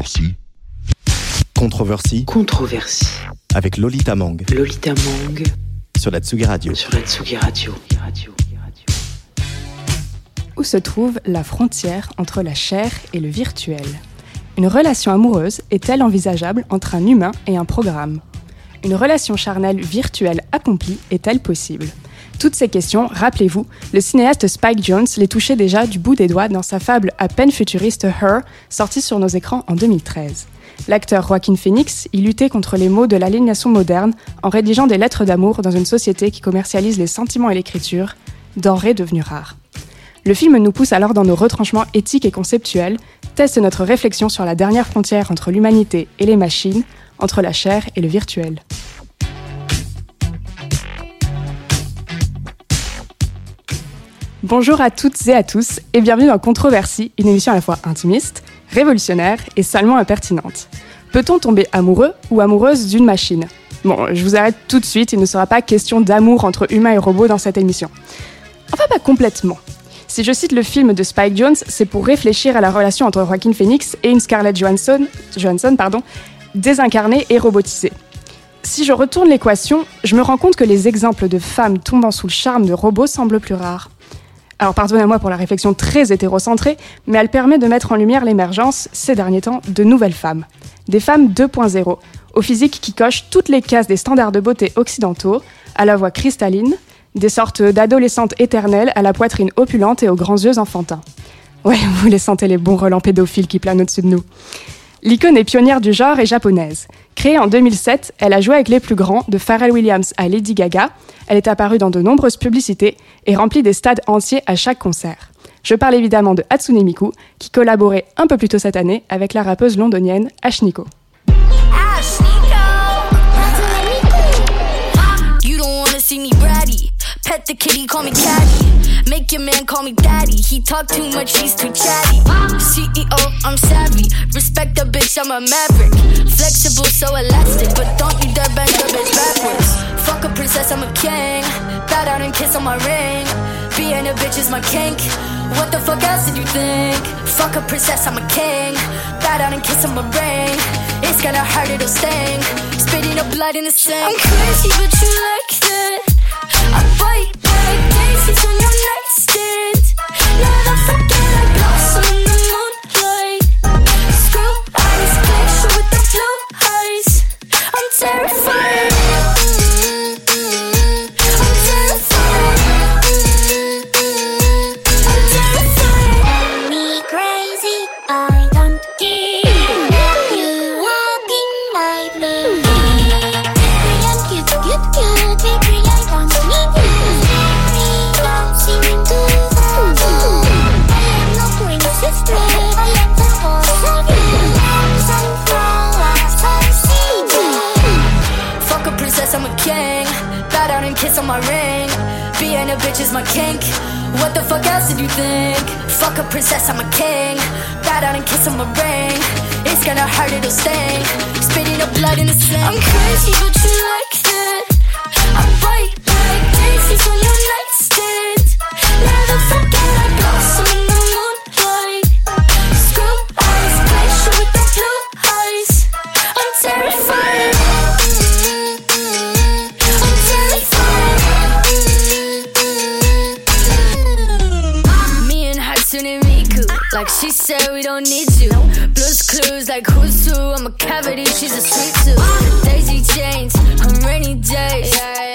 Controversie. Controversie Controversie. avec Lolita Mang Lolita Mang sur la Tsugi Radio. sur la Tsugi Radio. Radio. Où se trouve la frontière entre la chair et le virtuel? Une relation amoureuse est-elle envisageable entre un humain et un programme? Une relation charnelle virtuelle accomplie est-elle possible? Toutes ces questions, rappelez-vous, le cinéaste Spike Jones les touchait déjà du bout des doigts dans sa fable à peine futuriste Her, sortie sur nos écrans en 2013. L'acteur Joaquin Phoenix y luttait contre les maux de l'aliénation moderne en rédigeant des lettres d'amour dans une société qui commercialise les sentiments et l'écriture, denrées devenues rares. Le film nous pousse alors dans nos retranchements éthiques et conceptuels, teste notre réflexion sur la dernière frontière entre l'humanité et les machines, entre la chair et le virtuel. Bonjour à toutes et à tous et bienvenue dans Controversie, une émission à la fois intimiste, révolutionnaire et salement impertinente. Peut-on tomber amoureux ou amoureuse d'une machine? Bon, je vous arrête tout de suite, il ne sera pas question d'amour entre humains et robots dans cette émission. Enfin, pas complètement. Si je cite le film de Spike Jones, c'est pour réfléchir à la relation entre Joaquin Phoenix et une Scarlett Johansson, Johansson désincarnée et robotisée. Si je retourne l'équation, je me rends compte que les exemples de femmes tombant sous le charme de robots semblent plus rares. Alors pardonnez-moi pour la réflexion très hétérocentrée, mais elle permet de mettre en lumière l'émergence, ces derniers temps, de nouvelles femmes. Des femmes 2.0, au physique qui coche toutes les cases des standards de beauté occidentaux, à la voix cristalline, des sortes d'adolescentes éternelles à la poitrine opulente et aux grands yeux enfantins. Ouais, vous les sentez les bons relents pédophiles qui planent au-dessus de nous. L'icône et pionnière du genre est japonaise. Créée en 2007, elle a joué avec les plus grands, de Pharrell Williams à Lady Gaga. Elle est apparue dans de nombreuses publicités et remplit des stades entiers à chaque concert. Je parle évidemment de Hatsune Miku, qui collaborait un peu plus tôt cette année avec la rappeuse londonienne Ashniko. You Pet the kitty, call me caddy. Make your man call me daddy. He talk too much, he's too chatty. CEO, I'm savvy. Respect the bitch, I'm a maverick. Flexible, so elastic, but don't you dare bend the bitch backwards. Fuck a princess, I'm a king. Bow down and kiss on my ring. Being a bitch is my kink. What the fuck else did you think? Fuck a princess, I'm a king. Bow down and kiss on my ring. It's gonna hurt, it'll sting. Spitting up blood in the sink. I'm crazy, but you like that. I bite like daisies on your nightstand. Never forget I blossom in the moonlight. Screw eyes, glacier with the blue eyes. I'm terrified. Is my kink. What the fuck else did you think? Fuck a princess, I'm a king. Bow down and kiss on my ring. It's gonna hurt, it'll sting. Spitting up blood in the sink. I'm crazy, but you like that. I bite like daisies on your nightstand. We don't need you. Blues clues, like who's who. I'm a cavity, she's a sweet tooth. Daisy chains on rainy days.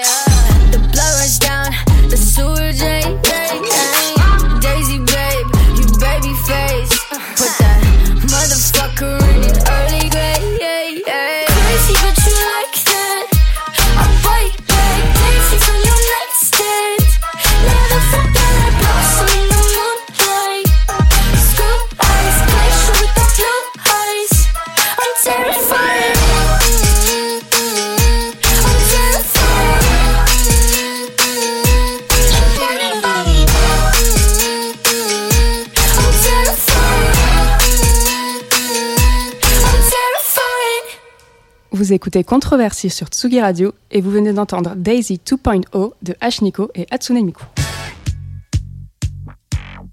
Vous écoutez Controversie sur Tsugi Radio et vous venez d'entendre Daisy 2.0 de Ashniko et Hatsune Miku.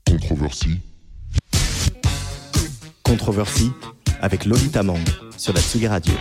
Controversie. Controversie avec Lolita Mang sur la Tsugi Radio.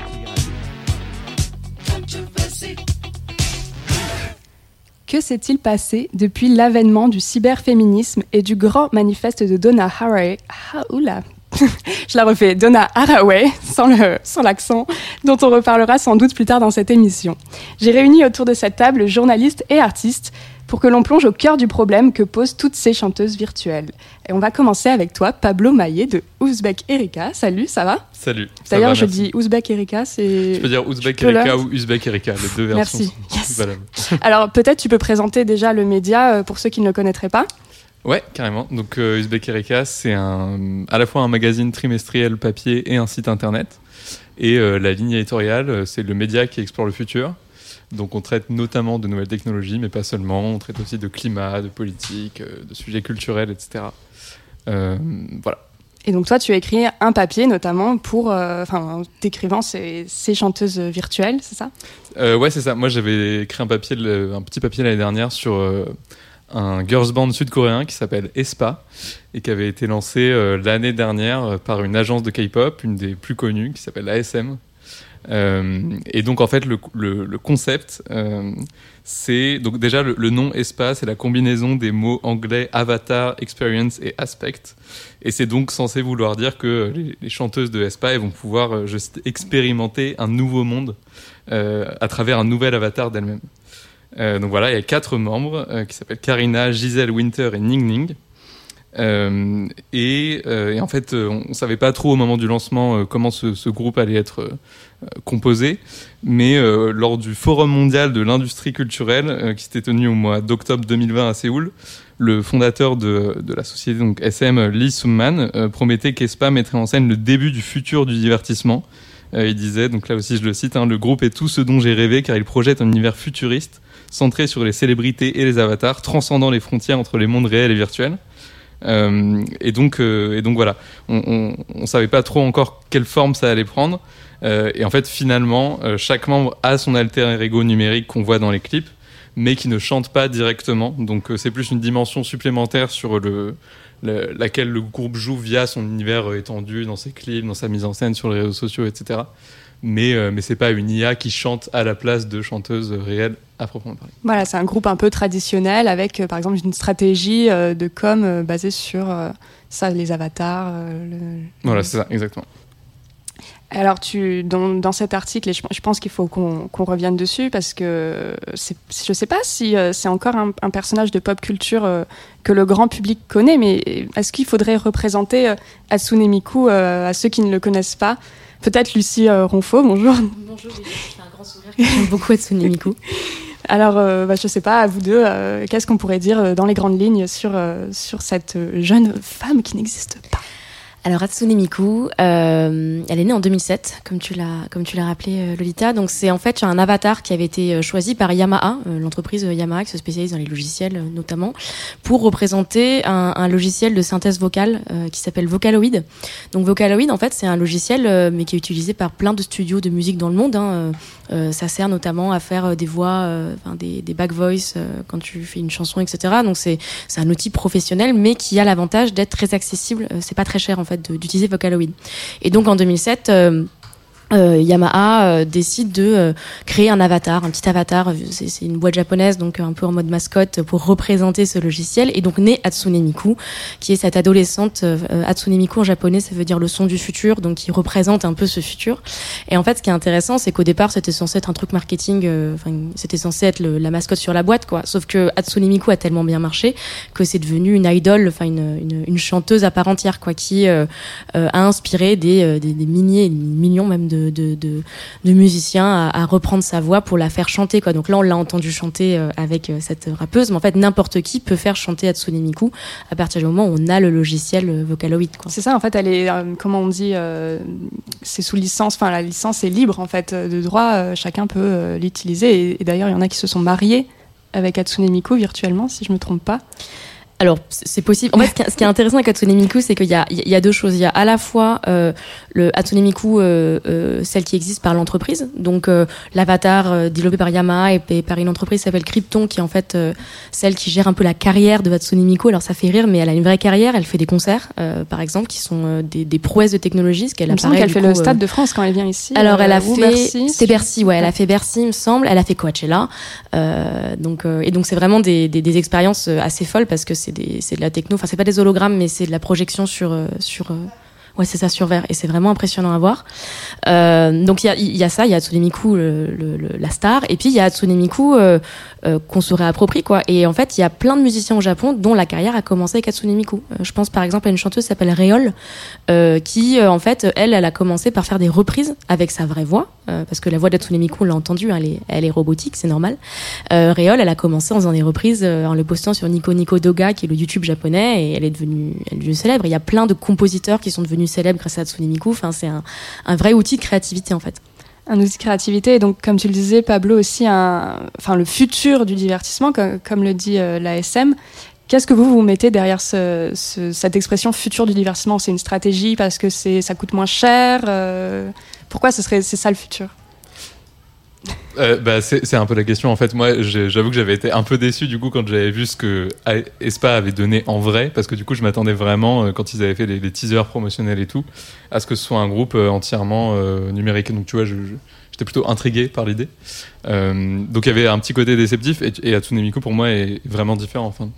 Que s'est-il passé depuis l'avènement du cyberféminisme et du grand manifeste de Donna Haraway Ah, oula Je la refais, Donna Haraway, sans le- sans l'accent, dont on reparlera sans doute plus tard dans cette émission. J'ai réuni autour de cette table journalistes et artistes pour que l'on plonge au cœur du problème que posent toutes ces chanteuses virtuelles. Et on va commencer avec toi, Pablo Maillet de Ouzbek Erika. Salut, ça va? Salut. D'ailleurs, va, je merci. dis Ouzbek Erika, c'est... Tu peux dire Ouzbek Erika ou Uzbek Erika, les deux versions Merci. Yes. Alors peut-être tu peux présenter déjà le média euh, pour ceux qui ne le connaîtraient pas. Ouais, carrément. Donc euh, Uzbek Erika, c'est un, à la fois un magazine trimestriel papier et un site internet. Et euh, la ligne éditoriale, euh, c'est le média qui explore le futur. Donc on traite notamment de nouvelles technologies, mais pas seulement. On traite aussi de climat, de politique, euh, de sujets culturels, etc. Euh, voilà. Et donc toi, tu as écrit un papier notamment pour, enfin, en décrivant ces, ces chanteuses virtuelles, c'est ça? Ouais, c'est ça. Moi, j'avais écrit un papier, un petit papier l'année dernière sur un girls band sud-coréen qui s'appelle Espa et qui avait été lancé euh, l'année dernière euh, par une agence de K-pop, une des plus connues, qui s'appelle ASM. Euh, et donc, en fait, le, concept, c'est donc déjà le, nom Espa, c'est la combinaison des mots anglais avatar, experience et aspect. Et c'est donc censé vouloir dire que les, chanteuses de Espa elles vont pouvoir, je cite, expérimenter un nouveau monde à travers un nouvel avatar d'elle-même. Euh, donc voilà, il y a quatre membres euh, qui s'appellent Karina, Gisèle, Winter et Ning Ning. Euh, et, en fait, on ne savait pas trop au moment du lancement comment ce, groupe allait être composé, mais lors du Forum mondial de l'industrie culturelle qui s'était tenu au mois d'octobre 2020 à Séoul, le fondateur de, la société donc SM, Lee Sung-man, euh, promettait qu'ESPA mettrait en scène le début du futur du divertissement. Il disait, donc là aussi je le cite, hein, le groupe est tout ce dont j'ai rêvé car il projette un univers futuriste centré sur les célébrités et les avatars, transcendant les frontières entre les mondes réels et virtuels. Euh, et donc, euh, et donc voilà, on, on savait pas trop encore quelle forme ça allait prendre. Euh, et en fait, finalement, chaque membre a son alter ego numérique qu'on voit dans les clips, mais qui ne chante pas directement. Donc, c'est plus une dimension supplémentaire sur le, le- laquelle le groupe joue via son univers étendu, dans ses clips, dans sa mise en scène sur les réseaux sociaux, etc. Mais, euh, mais c'est pas une IA qui chante à la place de chanteuses réelles à proprement parler. Voilà, c'est un groupe un peu traditionnel avec, euh, par exemple, une stratégie euh, de com euh, basée sur ça, les avatars. le- Voilà, c'est ça, exactement. Alors, tu, dans, dans cet article, et je, je pense qu'il faut qu'on revienne dessus parce que je ne sais pas si euh, c'est encore un, un personnage de pop culture euh, que le grand public connaît, mais est-ce qu'il faudrait représenter euh, Hatsune Miku euh, à ceux qui ne le connaissent pas Peut-être Lucie euh, Ronfaux, bonjour. Bonjour, j'ai un grand sourire. J'aime beaucoup Hatsune Miku. Alors, euh, bah, je ne sais pas, à vous deux, euh, qu'est-ce qu'on pourrait dire euh, dans les grandes lignes sur, sur cette jeune femme qui n'existe pas? Alors Hatsune Miku, euh, elle est née en 2007, comme tu l'as comme tu l'as rappelé euh, Lolita. Donc c'est en fait un avatar qui avait été euh, choisi par Yamaha, euh, l'entreprise Yamaha qui se spécialise dans les logiciels notamment, pour représenter un, logiciel de synthèse vocale qui s'appelle Vocaloid. Donc Vocaloid en fait c'est un logiciel mais qui est utilisé par plein de studios de musique dans le monde. hein. Ça sert notamment à faire des voix, des, des back voice quand tu fais une chanson, etc. Donc c'est c'est un outil professionnel, mais qui a l'avantage d'être très accessible. C'est pas très cher en fait d'utiliser Vocaloid. Et donc en 2007. Euh, euh, Yamaha euh, décide de euh, créer un avatar, un petit avatar. C'est une boîte japonaise, donc un peu en mode mascotte pour représenter ce logiciel. Et donc naît Hatsune Miku, qui est cette adolescente. euh, Hatsune Miku en japonais, ça veut dire le son du futur, donc qui représente un peu ce futur. Et en fait, ce qui est intéressant, c'est qu'au départ, c'était censé être un truc marketing. euh, Enfin, c'était censé être la mascotte sur la boîte, quoi. Sauf que Hatsune Miku a tellement bien marché que c'est devenu une idole, enfin une, une, chanteuse à part entière, quoi, qui euh, euh, a inspiré des, euh, des, des milliers, des millions même de, de, musiciens à, reprendre sa voix pour la faire chanter, quoi. Donc là, on l'a entendu chanter euh, avec euh, cette rappeuse, mais en fait, n'importe qui peut faire chanter Hatsune Miku à partir du moment où on a le logiciel euh, Vocaloid. C'est ça, en fait, elle est, comment on dit, c'est sous licence, enfin, la licence est libre, en fait, de droit, chacun peut l'utiliser. Et, et d'ailleurs, il y en a qui se sont mariés avec Hatsune Miku virtuellement, si je me trompe pas. Alors, c'est possible. En fait, ce qui est- intéressant avec Hatsune Miku, c'est qu'il y a, il y a deux choses. Il y a à la fois euh, le Hatsune Miku, euh, euh, celle qui existe par l'entreprise, donc euh, l'avatar euh, développé par Yamaha et, par une entreprise qui s'appelle Krypton, qui est en fait euh, celle qui gère un peu la carrière de Hatsune Miku. Alors, ça fait rire, mais elle a une vraie carrière. Elle fait des concerts, euh, par exemple, qui sont des, des prouesses de technologie. Ce qu'elle apparaît, qu'elle fait le coup, Stade de France quand elle vient ici. alors elle a fait Bercy. Bercy ouais elle a fait Bercy il me semble elle a fait Coachella euh, donc euh, et donc c'est vraiment des, des, des expériences assez folles parce que c'est c'est de la techno. Enfin c'est pas des hologrammes mais c'est de la projection sur euh, sur euh, Ouais, c'est ça sur verre et c'est vraiment impressionnant à voir. Euh, donc il y a, ça, il y a Hatsune Miku, la star, et puis il y a Hatsune Miku euh, euh, qu'on se réapproprie quoi. Et en fait, il y a plein de musiciens au Japon dont la carrière a commencé avec Hatsune Miku. Je pense par exemple à une chanteuse qui s'appelle Réole, euh, qui en fait, elle, elle a commencé par faire des reprises avec sa vraie voix, parce que la voix d'Hatsune Miku, on l'a entendu, hein, elle, est, elle est robotique, c'est normal. Euh, elle a commencé en faisant des reprises, en le postant sur Nico Nico Doga, qui est le YouTube japonais, et elle est devenue, elle est devenue célèbre. Il y a plein de compositeurs qui sont devenus célèbres grâce à Hatsune Miku. Enfin, c'est un, vrai outil de créativité en fait. Un outil de créativité. Et donc, comme tu le disais, Pablo, aussi un, enfin, le futur du divertissement, comme, le dit euh, l'ASM. Qu'est-ce que vous vous mettez derrière ce- ce- cette expression futur du divertissement? C'est une stratégie parce que ça coûte moins cher euh, Pourquoi ce c'est ça le futur? Euh, bah, c'est un peu la question en fait. Moi, j'avoue que j'avais été un peu déçu du coup quand j'avais vu ce que Espa avait donné en vrai, parce que du coup, je m'attendais vraiment euh, quand ils avaient fait les, teasers promotionnels et tout, à ce que ce soit un groupe euh, entièrement numérique. Donc tu vois, j'étais plutôt intrigué par l'idée. Donc il y avait un petit côté déceptif et, et Miku pour moi est vraiment différent. Enfin,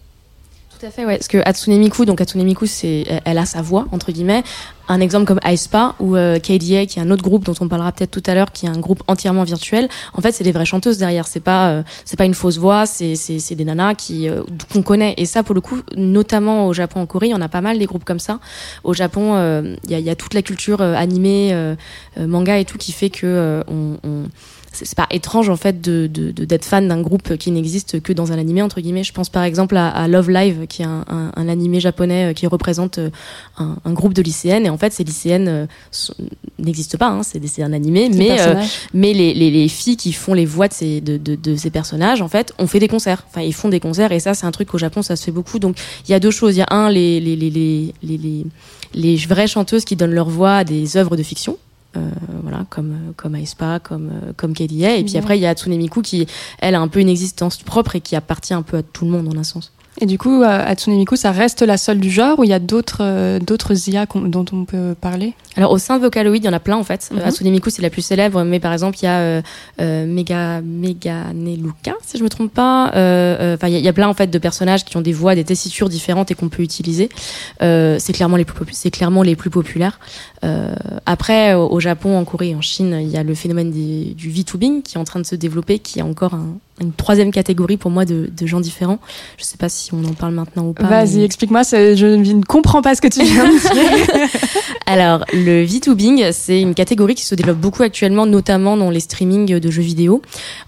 Tout à fait, ouais. Parce que Hatsune Miku, donc Hatsune Miku, c'est, elle a sa voix entre guillemets. Un exemple comme aespa ou euh, KDA, qui est un autre groupe dont on parlera peut-être tout à l'heure, qui est un groupe entièrement virtuel. En fait, c'est des vraies chanteuses derrière. C'est pas, euh, c'est pas une fausse voix. C'est, c'est, c'est des nanas qui euh, qu'on connaît. Et ça, pour le coup, notamment au Japon, en Corée, en a pas mal des groupes comme ça. Au Japon, euh, il y, a, y a toute la culture euh, animée, manga et tout qui fait que on, on c'est pas étrange en fait de d'être fan d'un groupe qui n'existe que dans un animé entre guillemets. Je pense par exemple à, à Love Live qui est un, un, un animé japonais euh, qui représente euh, un, un groupe de lycéennes et en fait ces lycéennes euh, n'existent pas, hein, c'est un animé, mais euh, mais les, les, les filles qui font les voix de ces, de, de, de ces personnages, en fait, ont fait des concerts. Enfin, ils font des concerts et ça, c'est un truc au Japon, ça se fait beaucoup. Donc, il y a deux choses. Il y a un, les, les, les, les, les vraies chanteuses qui donnent leur voix à des œuvres de fiction. Euh, voilà, comme euh, comme aespa, comme euh, comme KDA. Et puis Ouais. après, il y a Hatsune Miku qui, elle, a un peu une existence propre et qui appartient un peu à tout le monde en un sens. Et du coup, Hatsune Miku, ça reste la seule du genre ou il y a d'autres euh, d'autres IA dont on peut parler? Alors au sein de Vocaloid, il y en a plein en fait. Euh, Hatsune Miku c'est la plus célèbre, mais par exemple il y a euh, euh, Mega Meganeluka, si je me trompe pas. Euh, euh, Enfin il y, a- il y a plein en fait de personnages qui ont des voix, des tessitures différentes et qu'on peut utiliser. Euh, c'est clairement les plus c'est clairement les plus populaires. Euh, après au, Japon, en Corée, en Chine, il y a le phénomène des- du VTubing qui est en train de se développer, qui est encore un- une troisième catégorie pour moi de, de gens différents. Je sais pas si on en parle maintenant ou pas. Vas-y, mais- explique-moi, je ne comprends pas ce que tu viens de dire. Alors, le VTubing, c'est une catégorie qui se développe beaucoup actuellement, notamment dans les streamings de jeux vidéo.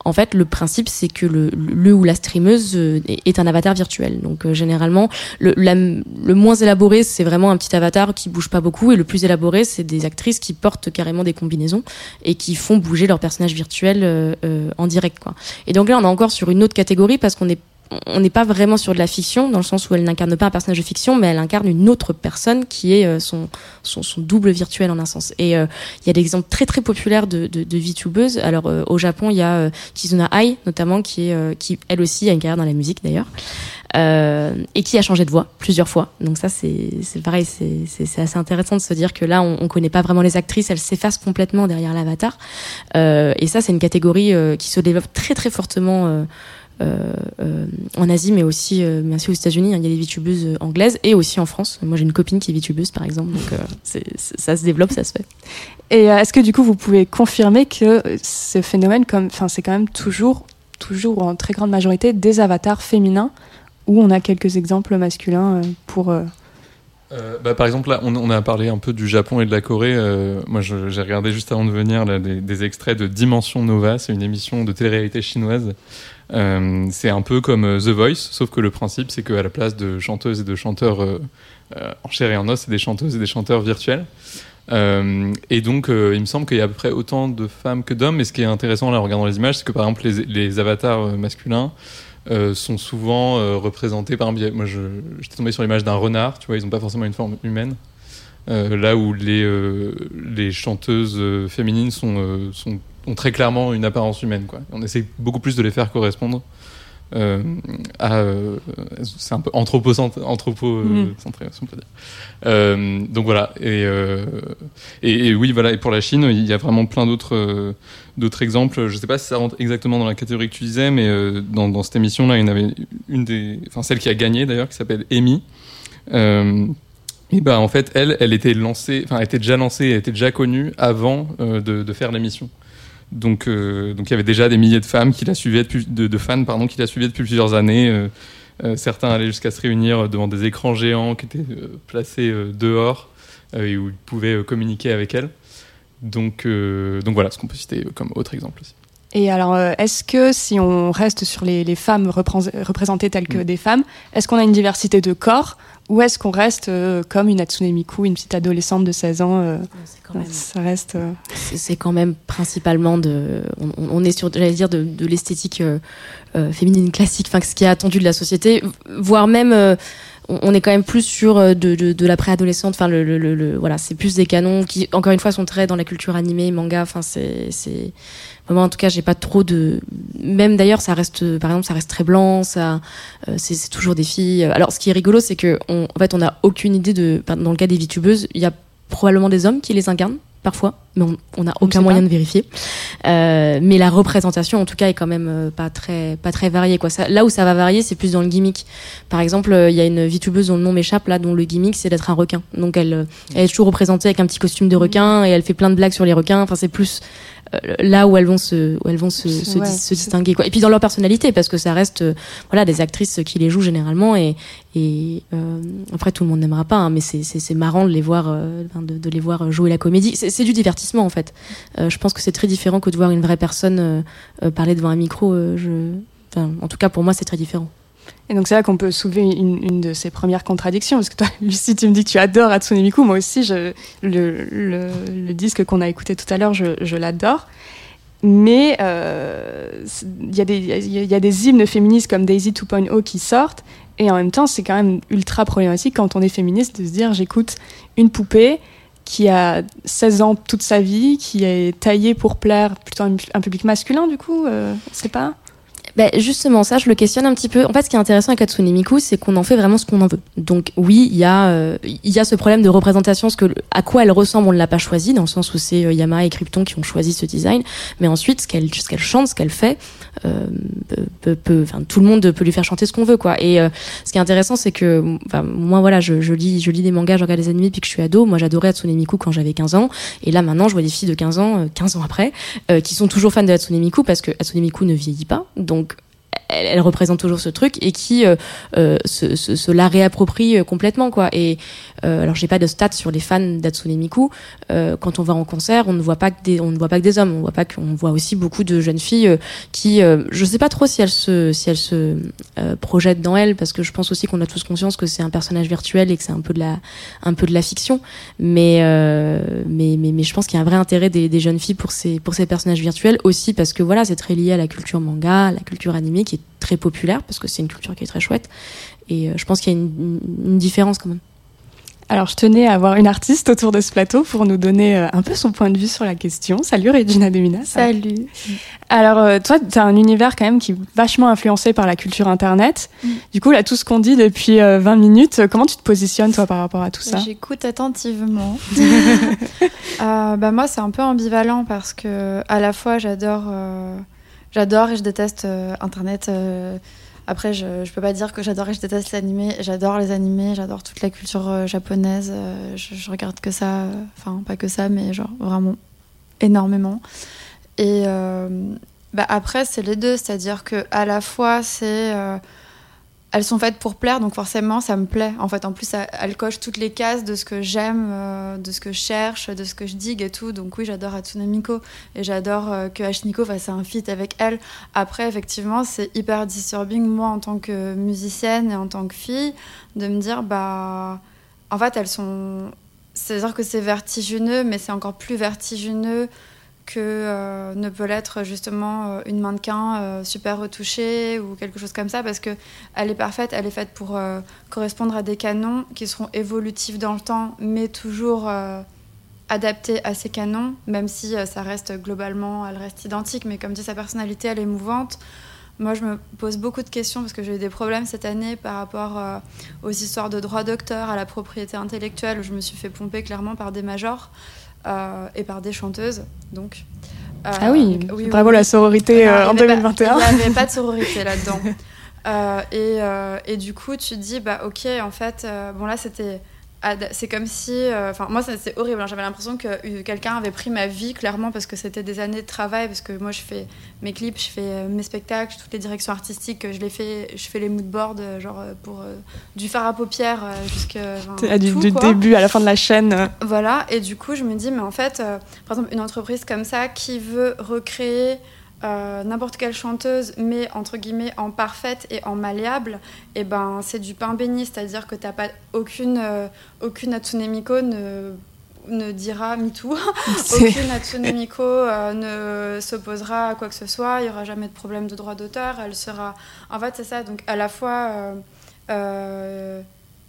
En fait, le principe, c'est que le, le ou la streameuse euh, est un avatar virtuel. Donc, euh, généralement, le, la- le moins élaboré, c'est vraiment un petit avatar qui bouge pas beaucoup, et le plus élaboré, c'est des actrices qui portent carrément des combinaisons et qui font bouger leur personnage virtuel euh, euh, en direct, quoi. Et donc là, on est encore sur une autre catégorie parce qu'on est on n'est pas vraiment sur de la fiction dans le sens où elle n'incarne pas un personnage de fiction mais elle incarne une autre personne qui est euh, son, son, son double virtuel en un sens. Et euh, il y a des exemples très très populaires de, de, de VTubeuses alors euh, au Japon il y a euh, Kizuna Ai notamment qui est euh, qui elle aussi a une carrière dans la musique d'ailleurs et qui a changé de voix plusieurs fois donc ça c'est pareil c'est assez intéressant de se dire que là on, on connaît pas vraiment les actrices elles s'effacent complètement derrière l'avatar euh, et ça c'est une catégorie euh, qui se développe très très fortement euh, euh, euh, en Asie, mais aussi, euh, mais aussi aux États-Unis. hein. Il y a des VTubeuses euh, anglaises et aussi en France. Moi, j'ai une copine qui est VTubeuse, par exemple. Donc, euh, ça se développe, ça se fait. Et euh, est-ce que du coup, vous pouvez confirmer que ce phénomène, comme, enfin, c'est quand même toujours, toujours en très grande majorité des avatars féminins, où on a quelques exemples masculins euh, pour. euh, Euh, bah, par exemple, là, on, a parlé un peu du Japon et de la Corée. Moi, j'ai regardé juste avant de venir des, extraits de Dimension Nova. C'est une émission de télé-réalité chinoise. C'est un peu comme The Voice, sauf que le principe, c'est qu'à la place de chanteuses et de chanteurs en chair et en os, c'est des chanteuses et des chanteurs virtuels. Et donc, il me semble qu'il y a à peu près autant de femmes que d'hommes. Et ce qui est intéressant là, en regardant les images, c'est que par exemple, les, avatars masculins euh, sont souvent euh, représentés. Par exemple, moi, je- j'étais tombé sur l'image d'un renard. Tu vois, ils n'ont pas forcément une forme humaine. Euh, là où les les chanteuses féminines sont ont très clairement une apparence humaine. Quoi. On essaie beaucoup plus de les faire correspondre. Euh, euh, c'est un peu anthropocentré, anthropo, centré, si on peut dire. Euh, donc voilà. Et, et, et oui, voilà. Et pour la Chine, il y a vraiment plein d'autres d'autres exemples. Je sais pas si ça rentre exactement dans la catégorie que tu disais, mais dans, dans cette émission-là, il y en avait une des, enfin celle qui a gagné d'ailleurs, qui s'appelle Amy. Et ben en fait, elle, elle était lancée, enfin, était déjà lancée, elle était déjà connue avant de, de faire l'émission. Donc, euh, donc il y avait déjà des milliers de femmes qui la suivaient depuis, de, de fans pardon, qui la suivaient depuis plusieurs années. Euh, euh, certains allaient jusqu'à se réunir devant des écrans géants qui étaient placés dehors et où ils pouvaient communiquer avec elle. Donc, donc voilà ce qu'on peut citer comme autre exemple aussi. Et alors, est-ce que si on reste sur les, les femmes représ- représentées telles que Mm. des femmes, est-ce qu'on a une diversité de corps ou est-ce qu'on reste euh, comme une Hatsune Miku, une petite adolescente de 16 ans euh, C'est quand même- Ça reste. euh, c'est quand même principalement de on, on- on est sur j'allais dire de, de l'esthétique euh, euh, féminine classique enfin ce qui est attendu de la société voire même euh, on, est quand même plus sur euh, de, de, de la préadolescente enfin le, le, le- voilà c'est plus des canons qui encore une fois sont très dans la culture animée manga enfin c'est c'est moi en tout cas j'ai pas trop de même d'ailleurs ça reste par exemple ça reste très blanc ça euh, c'est toujours des filles. Alors ce qui est rigolo c'est que on, en fait on a aucune idée de dans le cas des VTubeuses il y a probablement des hommes qui les incarnent parfois, mais on- n'a aucun moyen pas. de vérifier. Euh, mais la représentation, en tout cas, est quand même euh, pas très pas très variée. Quoi. Ça, là où ça va varier, c'est plus dans le gimmick. Par exemple, euh, il y a une VTubeuse dont le nom m'échappe là, dont le gimmick c'est d'être un requin. Donc elle, elle est toujours représentée avec un petit costume de requin et elle fait plein de blagues sur les requins. Enfin, c'est plus là où elles vont se où elles vont se, se, ouais, se distinguer. Quoi. Et puis dans leur personnalité, parce que ça reste euh, voilà des actrices qui les jouent généralement et et euh, après tout le monde n'aimera pas, hein, mais c'est c'est c'est marrant de les voir euh, de, de les voir jouer la comédie. C'est c'est du divertissement en fait. Euh, je pense que c'est très différent que de voir une vraie personne euh, euh, parler devant un micro. euh, je... enfin, en tout cas, pour moi, c'est très différent. Et donc c'est là qu'on peut soulever une, de ces premières contradictions, parce que toi, Lucie, tu me dis que tu adores Hatsune Miku, moi aussi, le, le, disque qu'on a écouté tout à l'heure, je, l'adore. Mais euh, il y, il y il y a des hymnes féministes comme Daisy 2.0 qui sortent, et en même temps, c'est quand même ultra problématique quand on est féministe de se dire j'écoute une poupée qui a 16 ans toute sa vie, qui est taillée pour plaire plutôt un public masculin, du coup, euh, c'est pas Ben, justement, ça, je le questionne un petit peu. En fait, ce qui est intéressant avec Hatsune Miku, c'est qu'on en fait vraiment ce qu'on en veut. Donc, oui, il y a, euh, il y a ce problème de représentation, ce que, à quoi elle ressemble, on ne l'a pas choisi, dans le sens où c'est euh, Yamaha et Krypton qui ont choisi ce design. Mais ensuite, ce qu'elle, qu'elle chante, ce qu'elle fait, euh, peut, peut- tout le monde peut lui faire chanter ce qu'on veut, quoi. Et euh, ce qui est intéressant, c'est que, moi, voilà, je, je lis, je lis des mangas, je regarde des animés depuis que je suis ado. Moi, j'adorais Hatsune Miku quand j'avais 15 ans. Et là, maintenant, je vois des filles de 15 ans, euh, 15 ans après, euh, qui sont toujours fans de Hatsune Miku parce que Hatsune Miku ne vieillit pas. Donc, elle, elle représente toujours ce truc et qui euh, euh, se, se, se la réapproprie euh, complètement quoi. Et alors j'ai pas de stats sur les fans d'Hatsune Miku. Quand on va en concert on ne voit pas que des on ne voit pas que des hommes. On voit pas qu'on voit aussi beaucoup de jeunes filles qui je sais pas trop si elles se si elles se projettent dans elles parce que je pense aussi qu'on a tous conscience que c'est un personnage virtuel et que c'est un peu de la un peu de la fiction. Mais euh, mais, mais mais je pense qu'il y a un vrai intérêt des, des jeunes filles pour ces pour ces personnages virtuels aussi parce que voilà c'est très lié à la culture manga à la culture animée qui est très populaire parce que c'est une culture qui est très chouette et euh, je pense qu'il y a une, différence quand même Alors, je tenais à avoir une artiste autour de ce plateau pour nous donner euh, un peu son point de vue sur la question. Salut Regina Demina. Salut. Alors, euh, toi, tu as un univers quand même qui est vachement influencé par la culture Internet. Mm. Du coup, là, tout ce qu'on dit depuis euh, 20 minutes, comment tu te positionnes, toi, par rapport à tout ça? J'écoute attentivement. Euh, bah moi, c'est un peu ambivalent parce que à la fois j'adore, euh, j'adore et je déteste euh, Internet. euh, après, je, je peux pas dire que j'adore et je déteste l'animé. J'adore les animés, j'adore toute la culture euh, japonaise. je, regarde que ça, enfin pas que ça, mais genre vraiment énormément. Et bah après, c'est les deux, c'est-à-dire que à la fois c'est elles sont faites pour plaire, donc forcément ça me plaît. En fait, en plus, elles cochent toutes les cases de ce que j'aime, euh, de ce que je cherche, de ce que je digue et tout. Donc oui, j'adore Hatsune Miku et j'adore euh, que Ashiniko fasse un feat avec elle. Après, effectivement, c'est hyper disturbing, moi, en tant que musicienne et en tant que fille, de me dire, bah, en fait, elles sont... C'est-à-dire que c'est vertigineux, mais c'est encore plus vertigineux que euh, ne peut l'être justement euh, une mannequin euh, super retouchée ou quelque chose comme ça parce que elle est parfaite, elle est faite pour correspondre à des canons qui seront évolutifs dans le temps mais toujours adaptés à ces canons même si ça reste globalement elle reste identique mais comme dit sa personnalité elle est mouvante. Moi, je me pose beaucoup de questions parce que j'ai eu des problèmes cette année par rapport aux histoires de droit d'auteur, à la propriété intellectuelle, où je me suis fait pomper clairement par des majors et par des chanteuses. Donc, Euh, Ah oui, oui, bravo oui. la sororité Non, euh, en avait pas- 2021. Il n'y avait pas de sororité là-dedans. Euh, et, euh, et du coup, tu te dis, bah ok, en fait, euh, bon là, c'était. C'est comme si. euh, Enfin, moi, c'est horrible. hein. J'avais l'impression que euh, quelqu'un avait pris ma vie, clairement, parce que c'était des années de travail. Parce que moi, je fais mes clips, je fais euh, mes spectacles, toutes les directions artistiques, je les fais. Je fais les moodboards, genre pour euh, du fard à paupières enfin, du, tout, du début à la fin de la chaîne. Voilà, et du coup, je me dis, mais en fait, par exemple, une entreprise comme ça qui veut recréer euh, n'importe quelle chanteuse, mais entre guillemets en parfaite et en malléable, et ben c'est du pain béni, c'est-à-dire que t'as pas aucune euh, aucune Hatsune Miku ne ne dira MeToo, aucune Hatsune Miku euh, ne s'opposera à quoi que ce soit, il y aura jamais de problème de droit d'auteur, elle sera... En fait, c'est ça, donc à la fois... euh,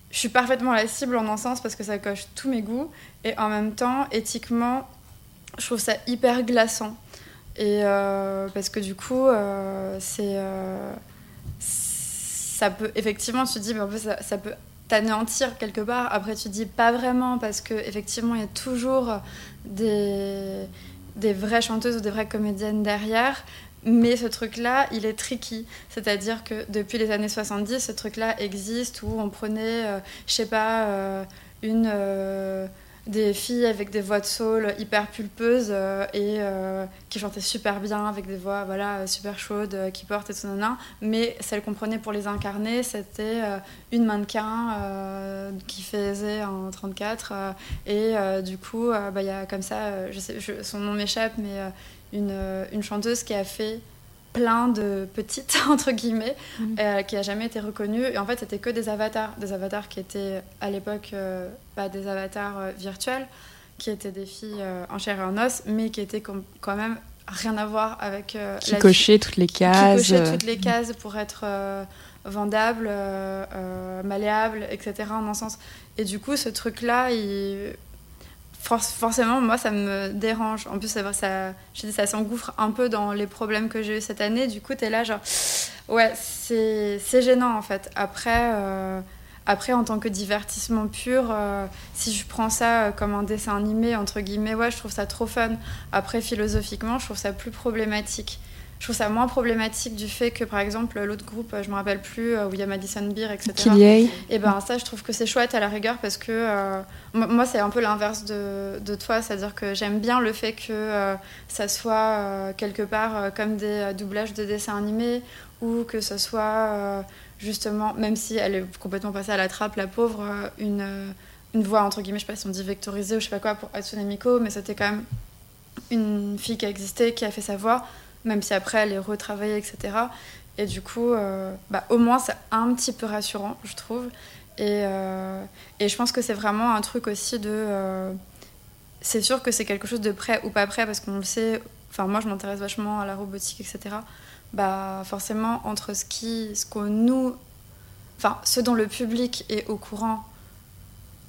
je suis parfaitement la cible en un sens parce que ça coche tous mes goûts, et en même temps, éthiquement, je trouve ça hyper glaçant. Et euh, parce que du coup, euh, c'est... euh, ça peut... Effectivement, tu te dis, fait, ça, ça peut t'anéantir quelque part. Après, tu te dis pas vraiment parce que effectivement, il y a toujours des, des vraies chanteuses ou des vraies comédiennes derrière. Mais ce truc-là, il est tricky. C'est-à-dire que depuis les années 70, ce truc-là existe où on prenait, euh, je sais pas, une, des filles avec des voix de soul hyper pulpeuses euh, et euh, qui chantaient super bien avec des voix voilà, super chaudes, euh, qui portent et tout, nanana. Mais celle qu'on prenait pour les incarner, c'était une mannequin qui faisait en 34. euh, et du coup, bah, il y a comme ça, je sais, son nom m'échappe, mais une, une chanteuse qui a fait plein de petites, entre guillemets, Mhm. euh, qui a jamais été reconnue. Et en fait, c'était que des avatars. Des avatars qui étaient à l'époque euh, pas des avatars euh, virtuels, qui étaient des filles euh, en chair et en os, mais qui étaient com- quand même rien à voir avec qui la cochait toutes les qui cases. cochait euh, toutes les cases pour être vendable, malléable, etc. en un sens. Et du coup, ce truc-là, il... for- forcément, moi, ça me dérange. En plus, ça, ça, ça s'engouffre un peu dans les problèmes que j'ai eu cette année. Du coup, t'es là, genre, ouais, c'est c'est gênant en fait. Après, euh, après en tant que divertissement pur, euh, si je prends ça euh, comme un dessin animé, entre guillemets, ouais, je trouve ça trop fun. Après, philosophiquement, je trouve ça plus problématique. Je trouve ça moins problématique du fait que, par exemple, l'autre groupe, je me rappelle plus, euh, où il y a Madison Beer, etc. qu'il y ait. Et ben ça, je trouve que c'est chouette à la rigueur parce que euh, moi, c'est un peu l'inverse de, de toi, c'est-à-dire que j'aime bien le fait que euh, ça soit euh, quelque part comme des doublages de dessins animés ou que ce soit justement, même si elle est complètement passée à la trappe, la pauvre, une, une voix entre guillemets, je sais pas si on dit vectorisée ou je sais pas quoi pour Hatsune Miku, mais c'était quand même une fille qui a existé, qui a fait sa voix, même si après elle est retravaillée, etc. Et du coup, euh, bah, au moins c'est un petit peu rassurant, je trouve. Et, euh, et je pense que c'est vraiment un truc aussi de. euh, c'est sûr que c'est quelque chose de prêt ou pas prêt, parce qu'on le sait. Enfin, moi, je m'intéresse vachement à la robotique, etc. Bah, forcément, entre ce qui, ce qu'on nous, enfin, ce dont le public est au courant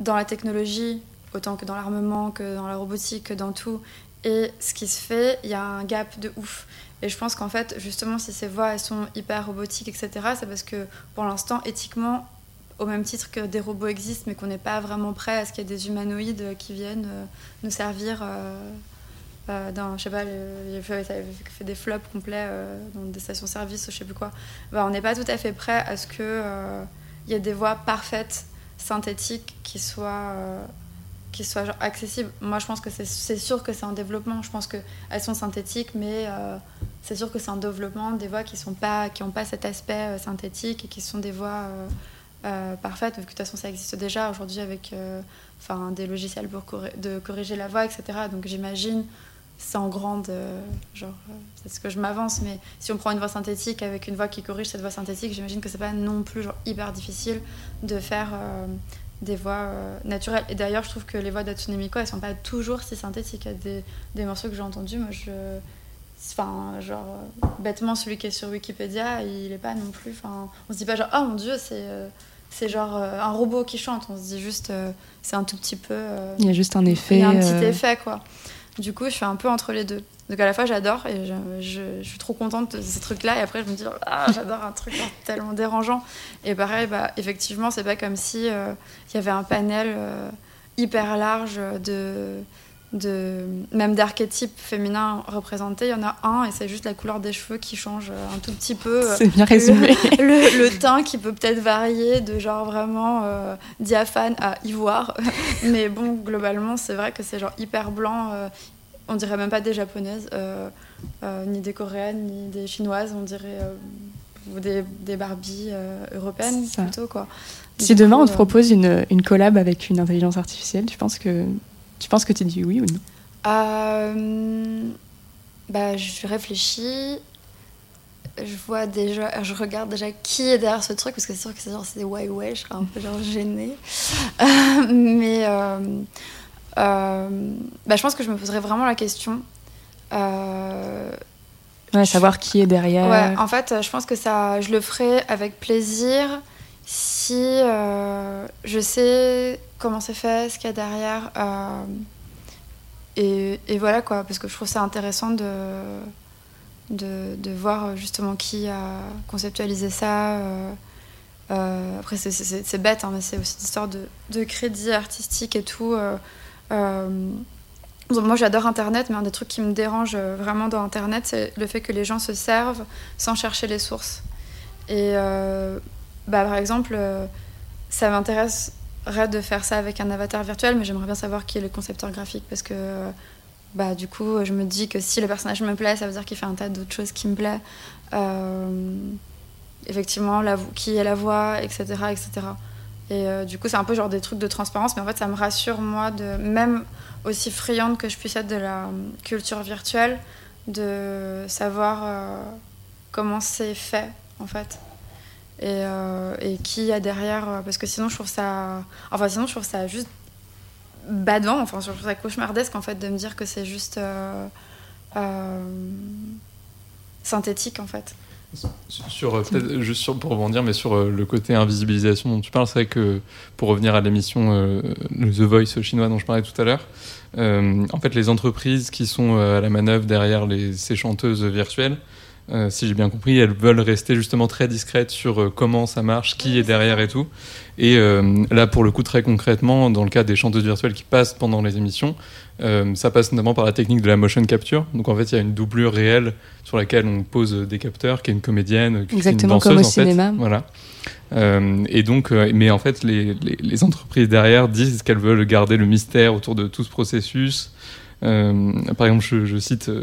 dans la technologie, autant que dans l'armement, que dans la robotique, que dans tout, et ce qui se fait, il y a un gap de ouf. Et je pense qu'en fait, justement, si ces voix elles sont hyper robotiques, etc., c'est parce que pour l'instant, éthiquement, au même titre que des robots existent, mais qu'on n'est pas vraiment prêt à ce qu'il y ait des humanoïdes qui viennent euh, nous servir euh, euh, dans, je sais pas, il fait, des flops complets euh, dans des stations-service, je sais plus quoi. Bah, on n'est pas tout à fait prêt à ce que euh, il y ait des voix parfaites, synthétiques, qui soient euh, qui soient accessibles. Moi, je pense que c'est- sûr que c'est un développement. Je pense qu'elles sont synthétiques, mais euh, c'est sûr que c'est un développement des voix qui sont pas, qui n'ont pas cet aspect euh, synthétique et qui sont des voix euh, parfaites, de toute façon ça existe déjà aujourd'hui avec des logiciels pour de corriger la voix, etc. Donc j'imagine, en grande, genre, c'est ce que je m'avance, mais si on prend une voix synthétique avec une voix qui corrige cette voix synthétique, j'imagine que c'est pas non plus genre, hyper difficile de faire des voix euh, naturelles. Et d'ailleurs, je trouve que les voix d'Hatsune Miku, elles sont pas toujours si synthétiques. Il y a des, des morceaux que j'ai entendus, moi je. Enfin, genre, euh, bêtement, celui qui est sur Wikipédia, il est pas non plus. Enfin, on se dit pas genre, oh mon dieu, c'est. euh, c'est genre euh, un robot qui chante, on se dit juste euh, c'est un tout petit peu. euh, Il y a juste un effet. il y a un petit effet quoi. Du coup, je suis un peu entre les deux. Donc à la fois j'adore et je, je- je suis trop contente de ces trucs-là et après je me dis ah j'adore un truc tellement dérangeant. Et pareil bah effectivement c'est pas comme si euh, il y avait un panel euh, hyper large de de même d'archétypes féminins représentés. Il y en a un et c'est juste la couleur des cheveux qui change euh, un tout petit peu. Euh, C'est bien résumé. le, le teint qui peut peut-être varier de genre vraiment euh, diaphane à ivoire. Mais bon, globalement, c'est vrai que c'est genre hyper blanc. euh, on dirait même pas des japonaises, euh, euh, ni des coréennes, ni des chinoises. On dirait euh, des, des Barbies euh, européennes plutôt quoi. Si demain on te euh, propose une, une collab avec une intelligence artificielle, tu penses que tu penses que tu dis oui ou non? Euh, bah, je réfléchis. Je vois déjà, je regarde déjà qui est derrière ce truc parce que c'est sûr que c'est genre c'est ouais ouais, je serais un peu genre gênée. Euh, mais euh, euh, bah, je pense que je me poserais vraiment la question. Ouais, savoir qui est derrière. Ouais, en fait, je pense que ça, je le ferai avec plaisir si euh, je sais comment c'est fait, ce qu'il y a derrière. euh, et, voilà quoi, parce que je trouve ça intéressant de, de, voir justement qui a conceptualisé ça. euh, euh, après, c'est- bête, hein, mais c'est aussi une histoire de, crédit artistique et tout. euh, euh, moi j'adore Internet, mais un des trucs qui me dérange euh, vraiment dans Internet, c'est le fait que les gens se servent sans chercher les sources. Et euh, bah, par exemple, euh, ça m'intéresserait de faire ça avec un avatar virtuel, mais j'aimerais bien savoir qui est le concepteur graphique, parce que bah, du coup je me dis que si le personnage me plaît, ça veut dire qu'il fait un tas d'autres choses qui me plaisent. Euh, effectivement, qui est la voix, etc. etc. Et euh, du coup, c'est un peu genre des trucs de transparence, mais en fait, ça me rassure, moi, de même aussi friande que je puisse être de la culture virtuelle, de savoir comment c'est fait, en fait. Et, euh, et qui a derrière, euh, parce que sinon, je trouve ça. Enfin, sinon, je trouve ça juste badant, enfin, je trouve ça cauchemardesque, en fait, de me dire que c'est juste. euh, synthétique, en fait. Sur, juste sur, pour rebondir, mais sur le côté invisibilisation dont tu parles, c'est vrai que pour revenir à l'émission The Voice chinois dont je parlais tout à l'heure, en fait, les entreprises qui sont à la manœuvre derrière ces chanteuses virtuelles, euh, si j'ai bien compris, elles veulent rester justement très discrètes sur euh, comment ça marche, qui est derrière et tout. Et euh, là, pour le coup, très concrètement, dans le cas des chanteuses virtuelles qui passent pendant les émissions, ça passe notamment par la technique de la motion capture. Donc en fait, il y a une doublure réelle sur laquelle on pose des capteurs, qui est une comédienne, qui est une Exactement danseuse, comme au en fait. cinéma. Voilà. Et donc, mais en fait, les, les, les entreprises derrière disent qu'elles veulent garder le mystère autour de tout ce processus. Euh, par exemple, je, je cite euh,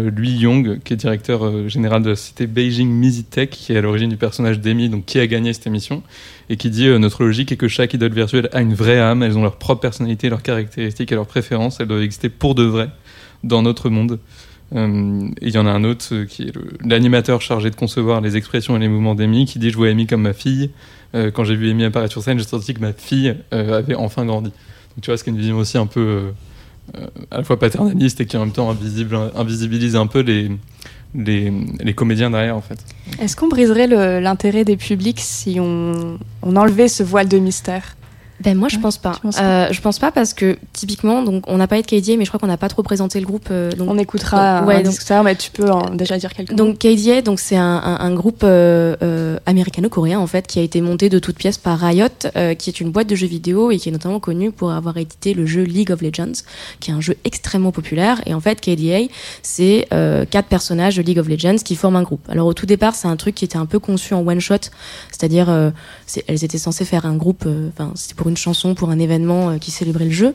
Lui Yong, qui est directeur euh, général de la société Beijing Mizitech, qui est à l'origine du personnage d'Amy, donc qui a gagné cette émission, et qui dit euh, Notre logique est que chaque idole virtuelle a une vraie âme, elles ont leur propre personnalité, leurs caractéristiques et leurs préférences, elles doivent exister pour de vrai dans notre monde. Euh, et il y en a un autre euh, qui est l'animateur chargé de concevoir les expressions et les mouvements d'Amy, qui dit Je vois Amy comme ma fille. Euh, quand j'ai vu Amy apparaître sur scène, j'ai senti que ma fille euh, avait enfin grandi. Donc tu vois, c'est une vision aussi un peu euh, euh, à la fois paternaliste et qui en même temps invisibilise un peu les, les, comédiens derrière en fait. Est-ce qu'on briserait l'intérêt des publics si on, on enlevait ce voile de mystère? Ben moi je Ouais, pense pas. Euh, je pense pas parce que typiquement donc on n'a pas été KDA mais je crois qu'on n'a pas trop présenté le groupe euh, donc On écoutera donc, ouais, un donc- ça, mais tu peux en- déjà dire quelques mots. Donc KDA, donc c'est un, un, un groupe euh, euh, américano-coréen en fait qui a été monté de toutes pièces par Riot, euh, qui est une boîte de jeux vidéo et qui est notamment connue pour avoir édité le jeu League of Legends, qui est un jeu extrêmement populaire. Et en fait, KDA, c'est quatre personnages de League of Legends qui forment un groupe. Alors au tout départ, c'est un truc qui était un peu conçu en one shot, c'est-à-dire c'est- elles étaient censées faire un groupe, enfin c'était pour une chanson, pour un événement euh, qui célébrait le jeu.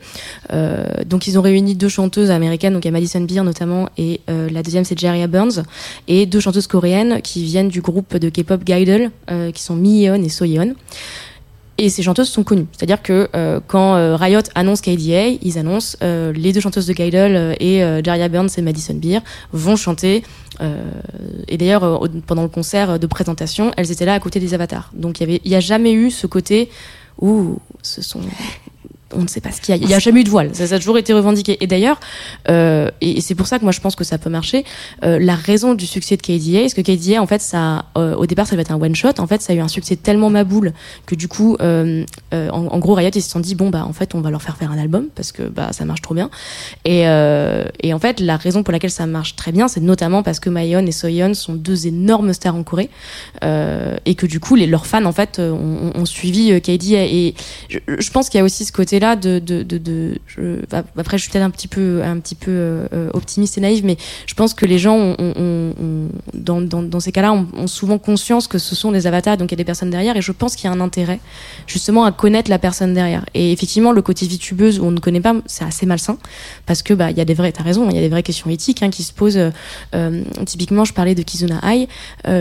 Euh, donc ils ont réuni deux chanteuses américaines, donc il y a Madison Beer notamment, et euh, la deuxième c'est Jerry Burns, et deux chanteuses coréennes qui viennent du groupe de K-pop Gaidel, qui sont Mi-yeon et So-yeon. Et ces chanteuses sont connues. C'est-à-dire que quand Riot annonce KDA, ils annoncent les deux chanteuses de Gaidel et Jerry Burns et Madison Beer vont chanter. et d'ailleurs, pendant le concert de présentation, elles étaient là à côté des avatars. Donc il y avait, il y a jamais eu ce côté où ce sont on ne sait pas ce qu'il y a. Il n'y a jamais eu de voile. Ça, ça a toujours été revendiqué. Et d'ailleurs, euh, et, c'est pour ça que moi je pense que ça peut marcher. euh, la raison du succès de KDA, est-ce que KDA, en fait, ça, euh, au départ, ça devait être un one shot. En fait, ça a eu un succès tellement maboule que du coup, en, gros, Riot ils se sont dit bon bah en fait, on va leur faire faire un album parce que bah ça marche trop bien. Et, et en fait, la raison pour laquelle ça marche très bien, c'est notamment parce que Mayon et Soyeon sont deux énormes stars en Corée et que du coup, les, leurs fans en fait ont, suivi KDA. Et je, pense qu'il y a aussi ce je, bah, après, je suis peut-être un petit peu, euh, optimiste et naïve, mais je pense que les gens, dans, ces cas-là, ont, souvent conscience que ce sont des avatars, donc il y a des personnes derrière, et je pense qu'il y a un intérêt justement à connaître la personne derrière. Et effectivement, le côté vitubeuse où on ne connaît pas, c'est assez malsain, parce que bah il y a des vrais, t'as raison, il y a des vraies questions éthiques hein, qui se posent. euh, euh, typiquement, je parlais de Kizuna Ai.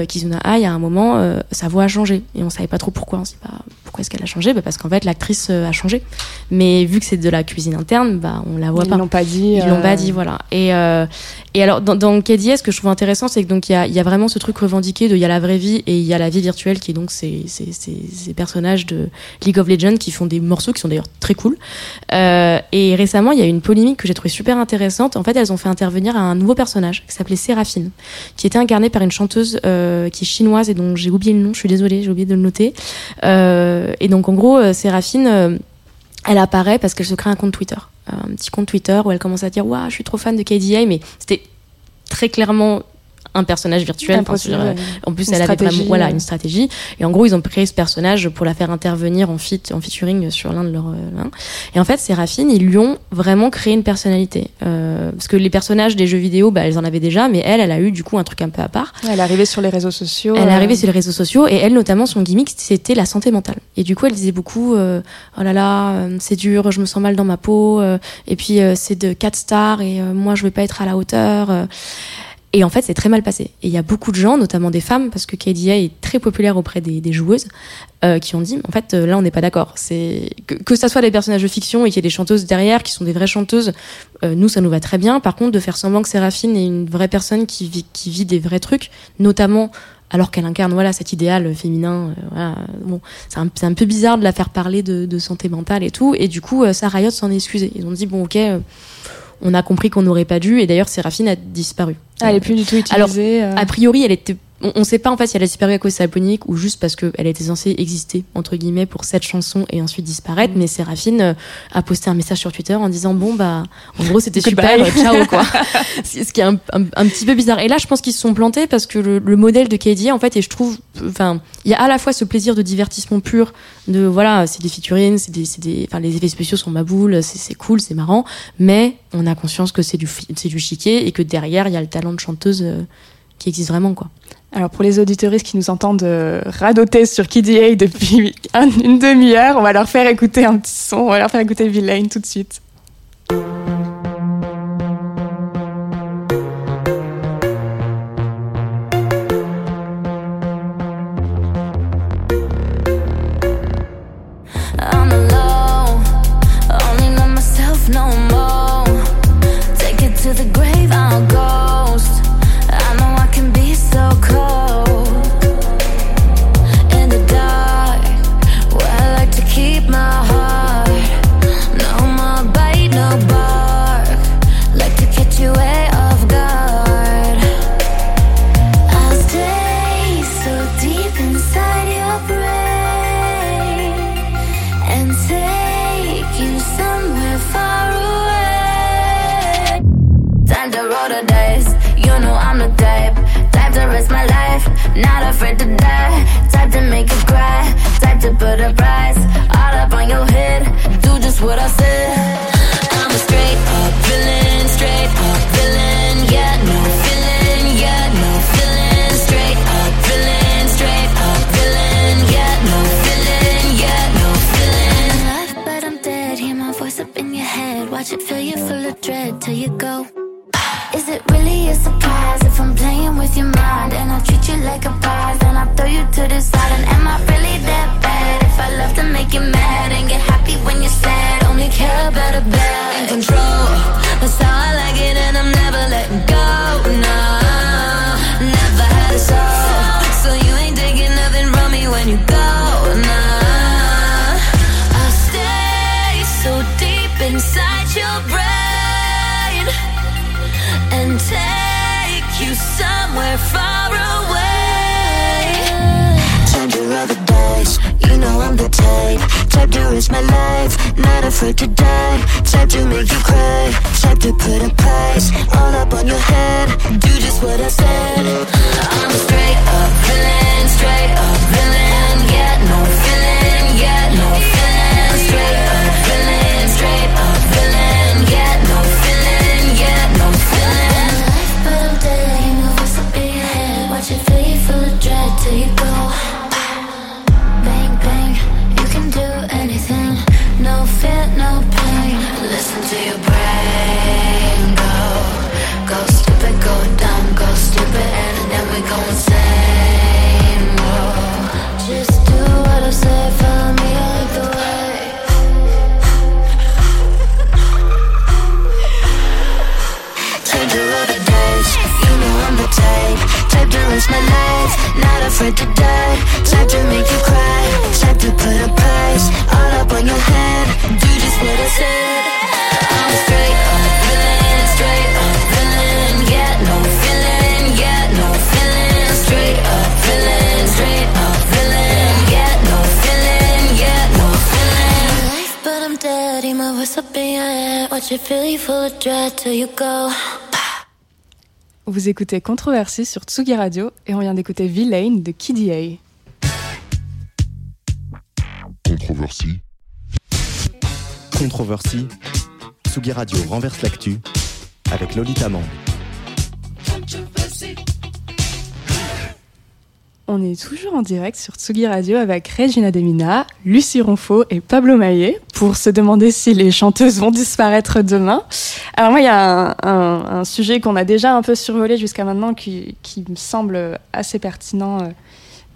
Kizuna Ai, à un moment, sa voix a changé, et on savait pas trop pourquoi. On sait pas pourquoi est-ce qu'elle a changé, bah, parce qu'en fait l'actrice a changé. Mais vu que c'est de la cuisine interne, bah on la voit Ils pas. l'ont pas dit. Ils l'ont euh, pas dit, voilà. Et, euh, et alors, dans, dans KDS, ce que je trouve intéressant, c'est que donc il y a, il y a vraiment ce truc revendiqué de il y a la vraie vie et il y a la vie virtuelle qui est donc ces, ces, ces, ces personnages de League of Legends qui font des morceaux qui sont d'ailleurs très cool. Euh, et récemment, il y a eu une polémique que j'ai trouvée super intéressante. En fait, elles ont fait intervenir un nouveau personnage qui s'appelait Séraphine, qui était incarné par une chanteuse euh, qui est chinoise et dont j'ai oublié le nom. Je suis désolée, j'ai oublié de le noter. Euh, et donc, en gros, euh, Séraphine. Euh, elle apparaît parce qu'elle se crée un compte Twitter. Un petit compte Twitter où elle commence à dire Waouh, je suis trop fan de KDA, mais c'était très clairement un personnage virtuel. Enfin, ouais. en plus, Une elle avait vraiment voilà, euh. une stratégie. Et en gros, ils ont créé ce personnage pour la faire intervenir en, fit, en featuring sur l'un de leurs. euh. Et en fait, Séraphine, ils lui ont vraiment créé une personnalité. Euh, parce que les personnages des jeux vidéo, bah, elles en avaient déjà, mais elle, elle a eu du coup un truc un peu à part. Elle est arrivée sur les réseaux sociaux. Elle est euh, arrivée sur les réseaux sociaux et elle, notamment, son gimmick, c'était la santé mentale. Et du coup, elle disait beaucoup euh, Oh là là, euh, c'est dur, je me sens mal dans ma peau, euh, et puis euh, c'est de 4 stars et euh, moi, je vais pas être à la hauteur. Et en fait, c'est très mal passé. Et il y a beaucoup de gens, notamment des femmes, parce que KDA est très populaire auprès des, joueuses, euh, qui ont dit, en fait, euh, là, on n'est pas d'accord. C'est que, que ça soit des personnages de fiction et qu'il y ait des chanteuses derrière, qui sont des vraies chanteuses, euh, nous, ça nous va très bien. Par contre, de faire semblant que Séraphine est une vraie personne qui vit, des vrais trucs, notamment alors qu'elle incarne voilà cet idéal féminin. voilà. Bon, c'est un, peu bizarre de la faire parler de, santé mentale et tout. Et du coup, ça Riot s'en est. Ils ont dit bon, ok. On a compris qu'on n'aurait pas dû, et d'ailleurs Séraphine a disparu. Ah, Elle est plus du tout utilisée. euh. A priori, elle était. On on sait pas en fait si elle a disparu à cause de sa ou juste parce qu'elle était censée exister entre guillemets pour cette chanson et ensuite disparaître. Mais Séraphine euh, a posté un message sur Twitter en disant bon bah en gros c'était super, euh, ciao quoi. ce qui est un, un- un petit peu bizarre. Et là je pense qu'ils se sont plantés parce que le, le modèle de KD en fait et je trouve enfin il y a à la fois ce plaisir de divertissement pur de voilà c'est des featurines, c'est des, c'est des enfin les effets spéciaux sont ma boule, c'est cool, c'est marrant, mais on a conscience que c'est du c'est du chiquet et que derrière il y a le talent de chanteuse euh, qui existe vraiment quoi. Alors pour les auditeuristes qui nous entendent euh, radoter sur KDA depuis un- une demi-heure, on va leur faire écouter un petit son, on va leur faire écouter Villain tout de suite. Life, not afraid to die, type to make you cry, type to put a price all up on your head. Do just what I said. I'm a straight up villain, straight up villain, get no feeling, get afraid to die. Type to make you cry, type to put a price All up on your head, do just what I said. I'm straight up villain, straight up Get no feeling, no feeling. Straight up villain, straight up Get no feeling, no feeling. But I'm dead, my voice up in your head? Watch it fill you full of dread till you go Vous écoutez Controversie sur Tsugi Radio et on vient d'écouter Villain de Kid A. Controversie. Controversie. Tsugi Radio renverse l'actu avec Lolita Mang. On est toujours en direct sur Tsugi Radio avec Regina Demina, Lucie Ronfaux et Pablo Maillet pour se demander si les chanteuses vont disparaître demain. Alors moi, il y a un, sujet qu'on a déjà un peu survolé jusqu'à maintenant qui, qui me semble assez pertinent euh,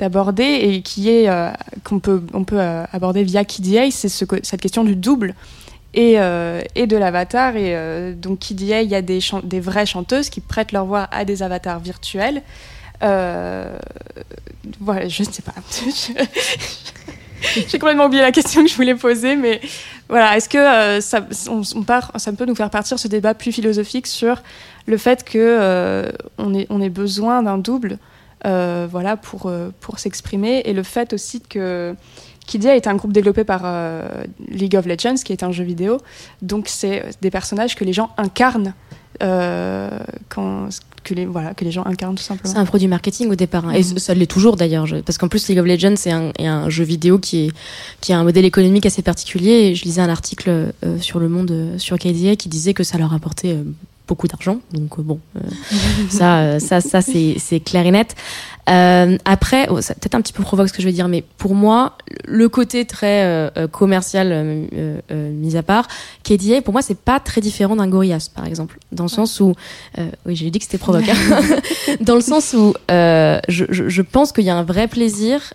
d'aborder et qui est euh, qu'on peut euh, aborder via KDA, c'est ce, cette question du double et, de l'avatar. Et donc KDA, il y a des vraies chanteuses qui prêtent leur voix à des avatars virtuels. Euh, voilà, je ne sais pas. J'ai complètement oublié la question que je voulais poser, mais voilà, est-ce que euh, ça, on, part, ça peut nous faire partir ce débat plus philosophique sur le fait que euh, on ait, on ait besoin d'un double, voilà, pour pour s'exprimer, et le fait aussi que Kidia est un groupe développé par League of Legends, qui est un jeu vidéo, donc c'est des personnages que les gens incarnent. quand, que les, voilà, que les gens incarnent tout simplement. C'est un produit marketing au départ, hein. et Mhm. ça l'est toujours d'ailleurs. Parce qu'en plus, League of Legends, c'est un, est un jeu vidéo qui, est, qui a un modèle économique assez particulier. Et je lisais un article euh, sur le monde, euh, sur KDA, qui disait que ça leur apportait euh, beaucoup d'argent. Donc euh, bon, euh, ça, euh, ça, c'est clair et net. Euh, après, oh, peut-être un petit peu provoque ce que je vais dire, mais pour moi, le côté très euh, euh, commercial euh, mis à part, KDA, pour moi, c'est pas très différent d'un Gorillaz, par exemple, dans le sens où, oui, j'ai dit que c'était provoque, hein. dans le sens où je, je, je pense qu'il y a un vrai plaisir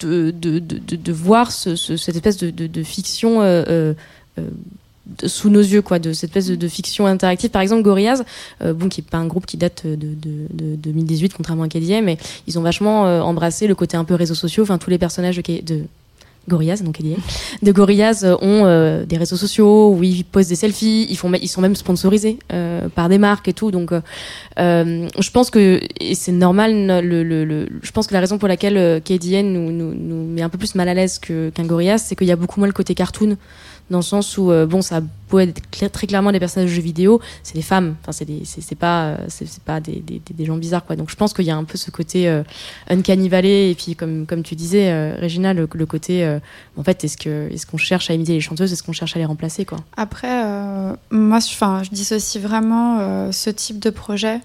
de, de, de, de, de voir ce, ce- cette espèce de, de, de fiction sous nos yeux, quoi, de cette espèce de, fiction interactive. Par exemple, Gorillaz, euh, bon, qui est pas un groupe qui date de, de, de 2018, contrairement à KDM, mais ils ont vachement euh, embrassé le côté un peu réseaux sociaux. Enfin, tous les personnages de, Gorillaz, donc KDM, de Gorillaz euh, ont euh, des réseaux sociaux où ils posent des selfies, ils font, ils sont même sponsorisés euh, par des marques et tout. Donc, euh, euh, je pense que et c'est normal. Le, le, le- je pense que la raison pour laquelle euh, KDN nous, nous, nous met un peu plus mal à l'aise que- qu'un Gorillaz, c'est qu'il y a beaucoup moins le côté cartoon dans le sens où bon ça peut être très clairement des personnages de jeux vidéo c'est des femmes. Enfin c'est des c'est pas euh, pas des, gens bizarres quoi. Donc je pense qu'il y a un peu ce côté euh, uncanny valley et puis comme comme tu disais euh, Regina le, côté euh, en fait est-ce que est-ce qu'on cherche à imiter les chanteuses est-ce qu'on cherche à les remplacer quoi? Après, euh, moi, enfin, je dissocie vraiment ce type de projet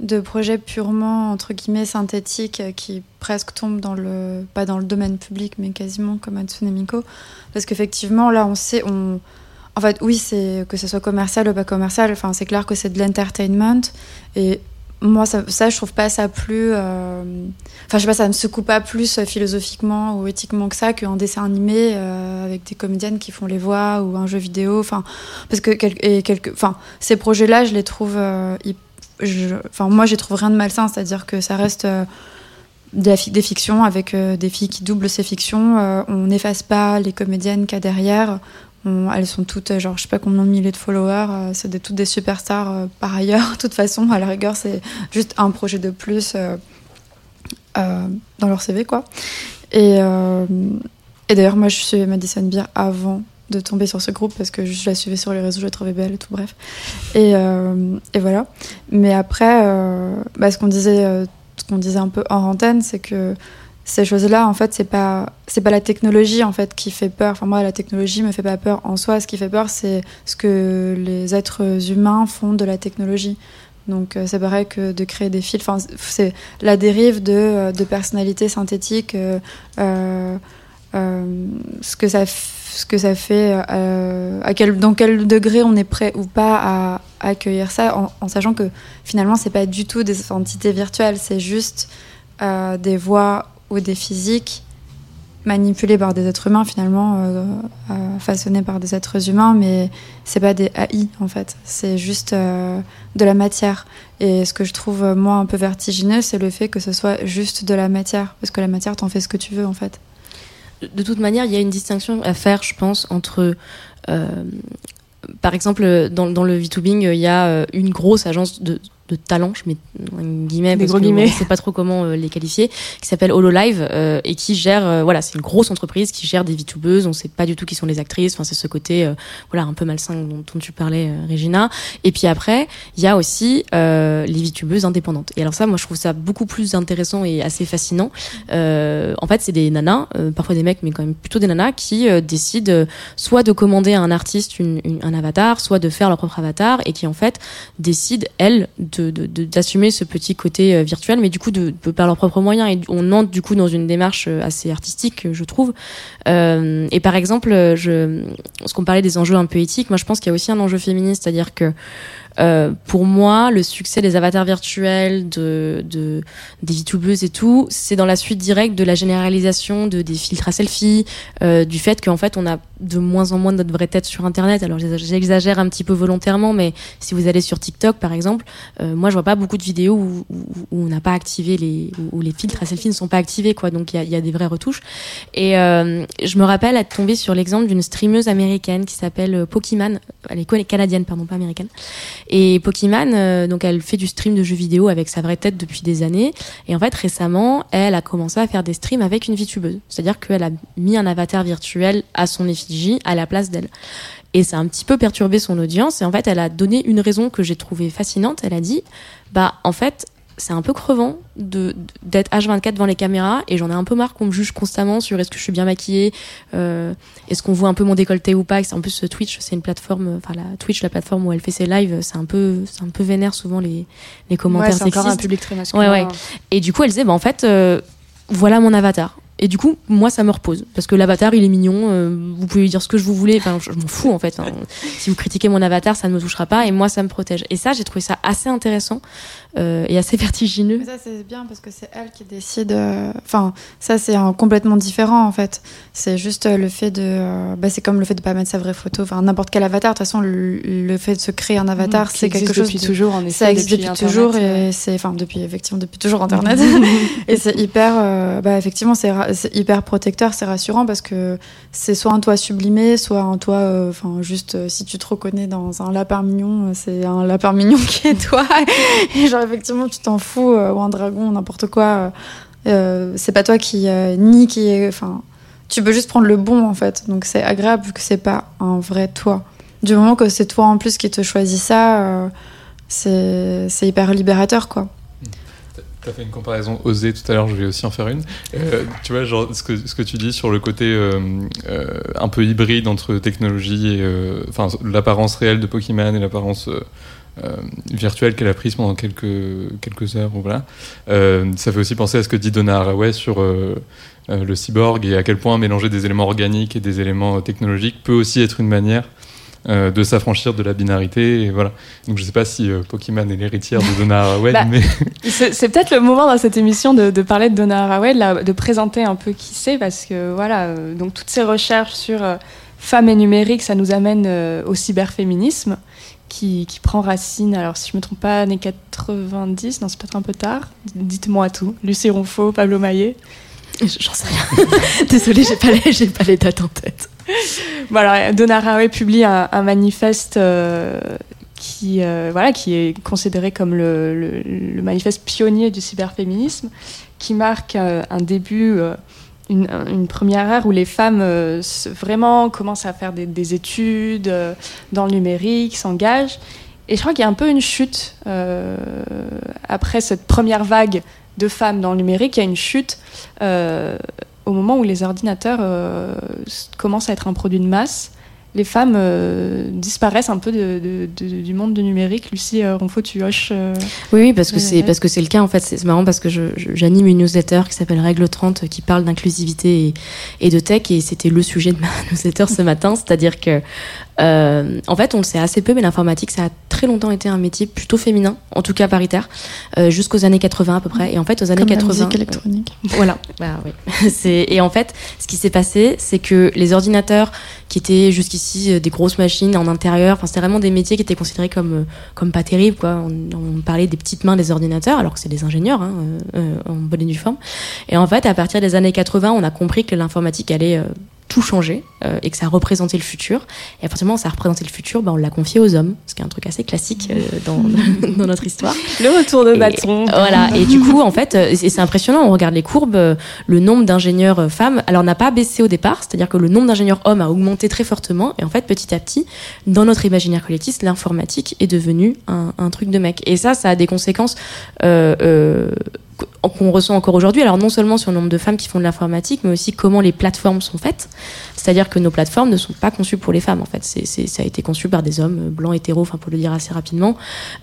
de projet purement entre guillemets synthétique euh, qui presque tombe dans le pas dans le domaine public mais quasiment comme Hatsune Miku. Parce qu'effectivement là on sait en fait oui c'est que ce soit commercial ou pas commercial enfin c'est clair que c'est de l'entertainment. Et moi ça, ça je trouve pas ça plus euh, enfin je sais pas ça me secoue pas plus philosophiquement ou éthiquement que ça qu'un dessin animé euh, avec des comédiennes qui font les voix ou un jeu vidéo. Enfin parce que et quelque enfin ces projets là je les trouve euh, je- enfin moi j'y trouve rien de malsain. C'est à dire que ça reste euh, des fictions avec des filles qui doublent ces fictions. On n'efface pas les comédiennes qu'il y a derrière Elles sont toutes euh, genre je sais pas combien de milliers de followers euh, c'est des, toutes des superstars euh, par ailleurs de toute façon à la rigueur c'est juste un projet de plus dans leur CV quoi et Et d'ailleurs, moi, je suivais Madison Beer avant de tomber sur ce groupe parce que je la suivais sur les réseaux, je la trouvais belle tout, bref. Et, et voilà. Mais après, bah, ce qu'on disait, ce qu'on disait un peu en antenne, c'est que ces choses-là, en fait, c'est pas, c'est pas la technologie en fait qui fait peur. Enfin, moi, la technologie me fait pas peur en soi. Ce qui fait peur, c'est ce que les êtres humains font de la technologie. Donc, euh, c'est pareil que de créer des fils. C'est la dérive de, euh, de personnalité synthétique. euh, ce que ça ce que ça fait à quel dans quel degré on est prêt ou pas à, accueillir ça en, en sachant que finalement c'est pas du tout des entités virtuelles c'est juste des voix ou des physiques manipulés par des êtres humains finalement euh, euh, façonnés par des êtres humains mais c'est pas des AI en fait c'est juste euh, de la matière et ce que je trouve euh, moi un peu vertigineux c'est le fait que ce soit juste de la matière parce que la matière t'en fais ce que tu veux en fait de toute manière, il y a une distinction à faire, je pense, entre. par exemple, dans, dans le VTubing, il y a une grosse agence de, de talent, je mets un guillemets, Des parce gros que guillemets. on ne sait pas trop comment euh, les qualifier, qui s'appelle HoloLive euh, et qui gère, euh, voilà, c'est une grosse entreprise qui gère des VTubeuses, on ne sait pas du tout qui sont les actrices, enfin, c'est ce côté, euh, voilà, un peu malsain dont, dont tu parlais, Regina. Et puis après, il y a aussi euh, les VTubeuses indépendantes. Et alors ça, moi, je trouve ça beaucoup plus intéressant et assez fascinant. Euh, en fait, c'est des nanas, euh, parfois des mecs, mais quand même plutôt des nanas, qui euh, décident soit de commander à un artiste une- une- un avatar, soit de faire leur propre avatar, et qui en fait décident, elles, de- d'assumer ce petit côté euh, virtuel, mais du coup de, par leurs propres moyens. Et on entre du coup dans une démarche euh, assez artistique, euh, je trouve. Et par exemple, je, ce qu'on parlait des enjeux un peu éthiques, moi je pense qu'il y a aussi un enjeu féministe, c'est-à-dire que euh, pour moi, le succès des avatars virtuels, de, de des VTubeuses et tout, c'est dans la suite directe de la généralisation de des filtres à selfie, euh, du fait qu'en fait on a de moins en moins de notre vraie tête sur Internet. Alors j'exa- j'exagère un petit peu volontairement, mais si vous allez sur TikTok par exemple, euh, moi je vois pas beaucoup de vidéos où, où, où on n'a pas activé les où, les filtres à selfie ne sont pas activés quoi. Donc il y a, y a des vraies retouches. Et euh, je me rappelle être tombée sur l'exemple d'une streameuse américaine qui s'appelle euh, Pokimane. Elle est canadienne, pardon, pas américaine. Et Pokimane, euh, donc elle fait du stream de jeux vidéo avec sa vraie tête depuis des années. Et en fait, récemment, elle a commencé à faire des streams avec une VTubeuse. C'est-à-dire qu'elle a mis un avatar virtuel à son effigie à la place d'elle. Et ça a un petit peu perturbé son audience. Et en fait, elle a donné une raison que j'ai trouvée fascinante. Elle a dit, bah, en fait, c'est un peu crevant de d'être H24 devant les caméras et j'en ai un peu marre qu'on me juge constamment sur est-ce que je suis bien maquillée, euh, est-ce qu'on voit un peu mon décolleté ou pas. En plus, ce Twitch, c'est une plateforme, enfin la Twitch, la plateforme où elle fait ses lives, c'est un peu, c'est un peu vénère souvent les les Ouais, commentaires c'est encore un sexistes. public très masculin. Ouais, ouais. Et du coup, elle disait, bah, en fait, euh, voilà mon avatar. Et du coup, moi, ça me repose. Parce que l'avatar, il est mignon. euh, vous pouvez lui dire ce que je vous voulez. Enfin, je, je m'en fous, en fait. hein. Si vous critiquez mon avatar, ça ne me touchera pas. Et moi, ça me protège. Et ça, j'ai trouvé ça assez intéressant euh, et assez vertigineux. Mais ça, c'est bien parce que c'est elle qui décide. euh, Enfin, ça, c'est complètement différent en fait. C'est juste euh, le fait de. euh, bah, c'est comme le fait de pas mettre sa vraie photo. Enfin, n'importe quel avatar. De toute façon, le, le fait de se créer un avatar, Mmh, c'est quelque existe chose. depuis de- toujours, en effet, Ça existe depuis Internet, toujours et c'est. Enfin, depuis, effectivement, depuis toujours Internet. et c'est hyper. euh, bah, effectivement, c'est c'est hyper protecteur, c'est rassurant parce que c'est soit un toit sublimé, soit un toit. euh, Enfin, juste euh, si tu te reconnais dans un lapin mignon, euh, c'est un lapin mignon qui est toi. et genre, effectivement, tu t'en fous, ou un dragon, n'importe quoi. c'est pas toi qui ni qui est. Enfin, tu peux juste prendre le bon en fait. Donc c'est agréable vu que c'est pas un vrai toi. Du moment que c'est toi en plus qui te choisis ça, c'est hyper libérateur quoi. As fait une comparaison osée tout à l'heure, je vais aussi en faire une. Euh, tu vois, genre, ce que, tu dis sur le côté euh, euh, un peu hybride entre technologie et. Enfin, l'apparence réelle de Pokémon et l'apparence. virtuelle qu'elle a prise pendant quelques, quelques heures. Voilà. Ça fait aussi penser à ce que dit Donna Haraway sur le cyborg et à quel point mélanger des éléments organiques et des éléments technologiques peut aussi être une manière euh, de s'affranchir de la binarité. Et voilà. Donc je sais pas si euh, Pokémon est l'héritière de Donna Haraway, Bah, mais. C'est peut-être le moment dans cette émission de, de parler de Donna Haraway, de, présenter un peu qui c'est, parce que voilà, euh, donc toutes ces recherches sur euh, femmes et numérique, ça nous amène euh, au cyberféminisme, qui, qui prend racine, alors si je me trompe pas, années 90, non c'est peut-être un peu tard, dites-moi tout, Lucie Ronfaux, Pablo Maillet. J'en sais rien. Désolée, j'ai pas les, j'ai pas les dates en tête. Donna Haraway publie un, manifeste euh, qui, euh, voilà, qui est considéré comme le, manifeste pionnier du cyberféminisme, qui marque euh, un début une, première ère où les femmes vraiment commencent à faire des, des études dans le numérique, s'engagent. Et je crois qu'il y a un peu une chute après cette première vague de femmes dans le numérique. Il y a une chute au moment où les ordinateurs euh, commencent à être un produit de masse. Les femmes euh, disparaissent un peu de- de- de- du monde du numérique. Lucie euh, Ronfaux, tu hoches. euh, Oui, oui, parce que c'est parce que c'est le cas en fait. C'est marrant parce que j'anime une newsletter qui s'appelle Règle 30 qui parle d'inclusivité et, et de tech et c'était le sujet de ma newsletter ce matin, c'est-à-dire que euh, en fait on le sait assez peu, mais l'informatique ça a très longtemps été un métier plutôt féminin, en tout cas paritaire, euh, jusqu'aux années 80 à peu près. Et en fait aux années Comme la 80, musique électronique. voilà. Bah, oui. Et en fait, ce qui s'est passé, c'est que les ordinateurs qui étaient jusqu'ici euh, des grosses machines en intérieur, enfin c'était vraiment des métiers qui étaient considérés comme euh, comme pas terribles quoi. On, on parlait des petites mains des ordinateurs, alors que c'est des ingénieurs hein, euh, euh, en bonne et due forme. Et en fait, à partir des années 80, on a compris que l'informatique allait euh, tout changer euh, et que ça représentait le futur. Et à partir du moment où ça représentait le futur, bah, on l'a confié aux hommes, ce qui est un truc assez classique euh, dans, dans notre histoire. Le retour de bâton. Voilà. Et du coup, en fait, euh, c'est impressionnant. On regarde les courbes, euh, le nombre d'ingénieurs euh, femmes, alors n'a pas baissé au départ, c'est-à-dire que le nombre d'ingénieurs hommes a augmenté très fortement. Et en fait, petit à petit, dans notre imaginaire collectif, l'informatique est devenue un, un truc de mec. Et ça, ça a des conséquences euh, euh, qu'on ressent encore aujourd'hui. Alors non seulement sur le nombre de femmes qui font de l'informatique, mais aussi comment les plateformes sont faites. C'est-à-dire que nos plateformes ne sont pas conçues pour les femmes. En fait, c'est c'est- ça a été conçu par des hommes euh, blancs hétéros, enfin pour le dire assez rapidement.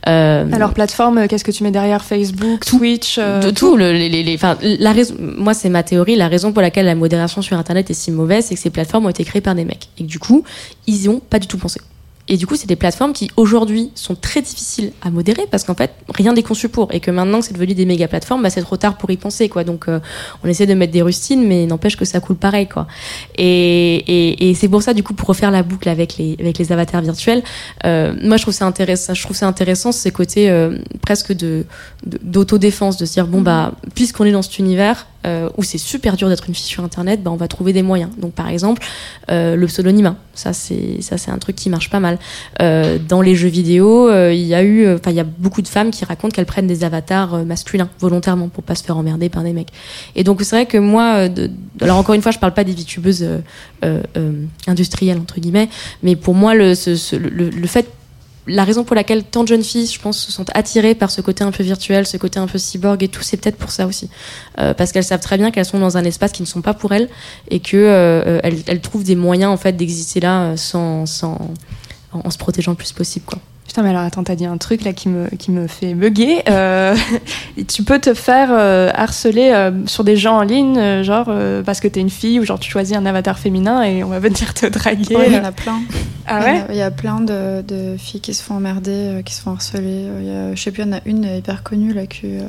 Euh, Alors, plateforme, euh, qu'est-ce que tu mets derrière? Facebook, Twitch euh, de tout. Le, les, les, les- enfin, la raison, moi, c'est ma théorie. La raison pour laquelle la modération sur Internet est si mauvaise, c'est que ces plateformes ont été créées par des mecs. Et que du coup, ils y ont pas du tout pensé. Et du coup, c'est des plateformes qui aujourd'hui sont très difficiles à modérer parce qu'en fait, rien n'est conçu pour. Et que maintenant que c'est devenu des méga plateformes, bah, c'est trop tard pour y penser, quoi. Donc, euh, on essaie de mettre des rustines, mais n'empêche que ça coule pareil, quoi. Et, et, et c'est pour ça, du coup, pour refaire la boucle avec les, avec les avatars virtuels, euh, moi, je trouve ça intéressant, je trouve ça intéressant, ces côtés euh, presque de, de- d'autodéfense, de se dire, bon, bah, puisqu'on est dans cet univers, euh, où c'est super dur d'être une fille sur Internet, bah, on va trouver des moyens. Donc, par exemple, euh, le pseudonymat. Ça, c'est, ça, c'est un truc qui marche pas mal. Euh, dans les jeux vidéo, euh, il y a eu, enfin, il y a beaucoup de femmes qui racontent qu'elles prennent des avatars masculins volontairement pour pas se faire emmerder par des mecs. Et donc, c'est vrai que moi, alors encore une fois, je parle pas des euh, industrielles entre guillemets, mais pour moi, le, le fait la raison pour laquelle tant de jeunes filles, je pense, se sont attirées par ce côté un peu virtuel, ce côté un peu cyborg et tout, c'est peut-être pour ça aussi. Euh, parce qu'elles savent très bien qu'elles sont dans un espace qui ne sont pas pour elles et que euh, elles, elles trouvent des moyens en fait d'exister là euh, sans, sans en, en se protégeant le plus possible quoi. Putain, mais alors attends, t'as dit un truc là qui me, qui me fait bugger. Euh, tu peux te faire euh, harceler euh, sur des gens en ligne, euh, genre euh, parce que t'es une fille ou genre tu choisis un avatar féminin et on va venir te draguer. Ouais, il y en a plein. Ah Il y en ouais? a- Il y a plein de, de filles qui se font emmerder, euh, qui se font harceler. Y a- je sais plus, il y en a une hyper connue là que. euh,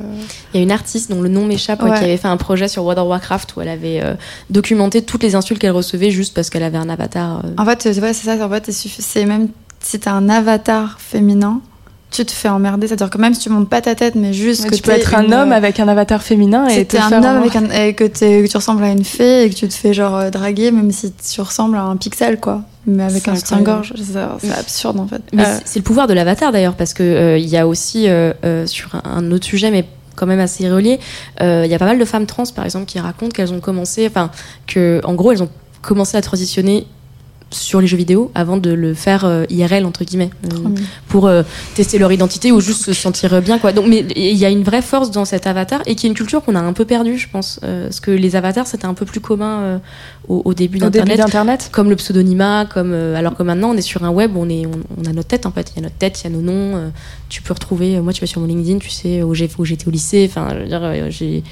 Il y a une artiste dont le nom m'échappe ouais, Ouais. qui avait fait un projet sur World of Warcraft où elle avait euh, documenté toutes les insultes qu'elle recevait juste parce qu'elle avait un avatar. euh, En fait, c'est ouais, c'est ça. En fait, c'est même si t'as un avatar féminin, tu te fais emmerder. C'est-à-dire que même si tu montes pas ta tête, mais juste que tu peux être un homme avec un avatar féminin et Si te t'es un faire homme avec un, et que, que tu ressembles à une fée et que tu te fais genre euh, draguer, même si tu ressembles à un pixel, quoi. Mais avec un soutien-gorge. C'est absurde, en fait. Mais Euh, c'est- le pouvoir de l'avatar d'ailleurs, parce que euh, il y a aussi euh, euh, sur un, autre sujet, mais quand même assez relié, euh, il y a pas mal de femmes trans par exemple qui racontent qu'elles ont commencé, enfin que en gros elles ont commencé à transitionner sur les jeux vidéo avant de le faire euh, IRL entre guillemets euh, pour euh, tester leur identité ou juste se sentir bien quoi. Donc mais il y a une vraie force dans cet avatar et qui est une culture qu'on a un peu perdue je pense parce que les avatars c'était un peu plus commun au, au début d'internet comme le pseudonymat, comme alors que maintenant on est sur un web, on est, on, on a notre tête en fait, il y a notre tête, il y a nos noms. tu peux retrouver, moi tu vas sur mon LinkedIn, tu sais où j'étais au lycée. Enfin, je veux dire, j'ai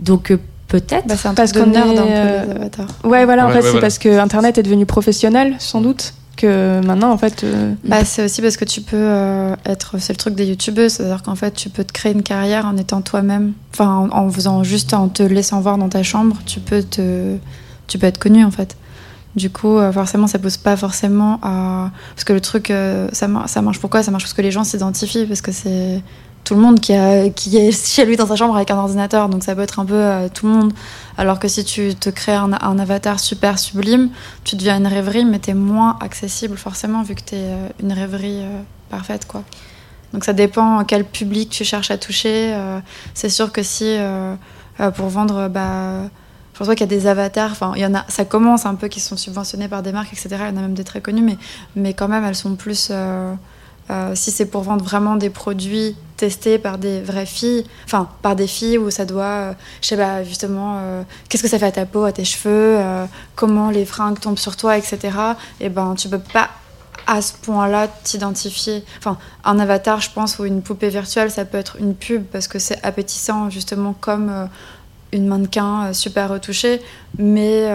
donc peut-être. Bah, c'est un Parce qu'on nerd un peu, euh, les avatars. Ouais, voilà, en fait, ouais, c'est voilà. parce que Internet est devenu professionnel, sans doute, que maintenant, en fait. euh, Bah, c'est aussi parce que tu peux euh, être. C'est le truc des youtubeuses, c'est-à-dire qu'en fait, tu peux te créer une carrière en étant toi-même. Enfin, en, en faisant juste, en te laissant voir dans ta chambre, tu peux te. Tu peux être connu, en fait. Du coup, euh, forcément, ça pousse pas forcément à. Parce que le truc, euh, ça, mar- ça marche pourquoi Ça marche parce que les gens s'identifient, parce que c'est tout le monde qui, est chez lui dans sa chambre avec un ordinateur, donc ça peut être un peu euh, tout le monde. Alors que si tu te crées un, avatar super sublime, tu deviens une rêverie, mais t'es moins accessible forcément vu que t'es euh, une rêverie euh, parfaite, quoi. Donc ça dépend quel public tu cherches à toucher. c'est sûr que si pour vendre, bah, je pense pas qu'il y a des avatars. Enfin, il y en a. Ça commence un peu qui sont subventionnés par des marques, etc. Il y en a même des très connus, mais mais quand même, elles sont plus. Euh, si c'est pour vendre vraiment des produits testés par des vraies filles, enfin par des filles où ça doit, euh, je sais pas, justement, euh, qu'est-ce que ça fait à ta peau, à tes cheveux, euh, comment les fringues tombent sur toi, etc. Et ben, tu peux pas à ce point-là t'identifier. Enfin, un avatar, je pense, ou une poupée virtuelle, ça peut être une pub parce que c'est appétissant, justement, comme une mannequin super retouchée. Mais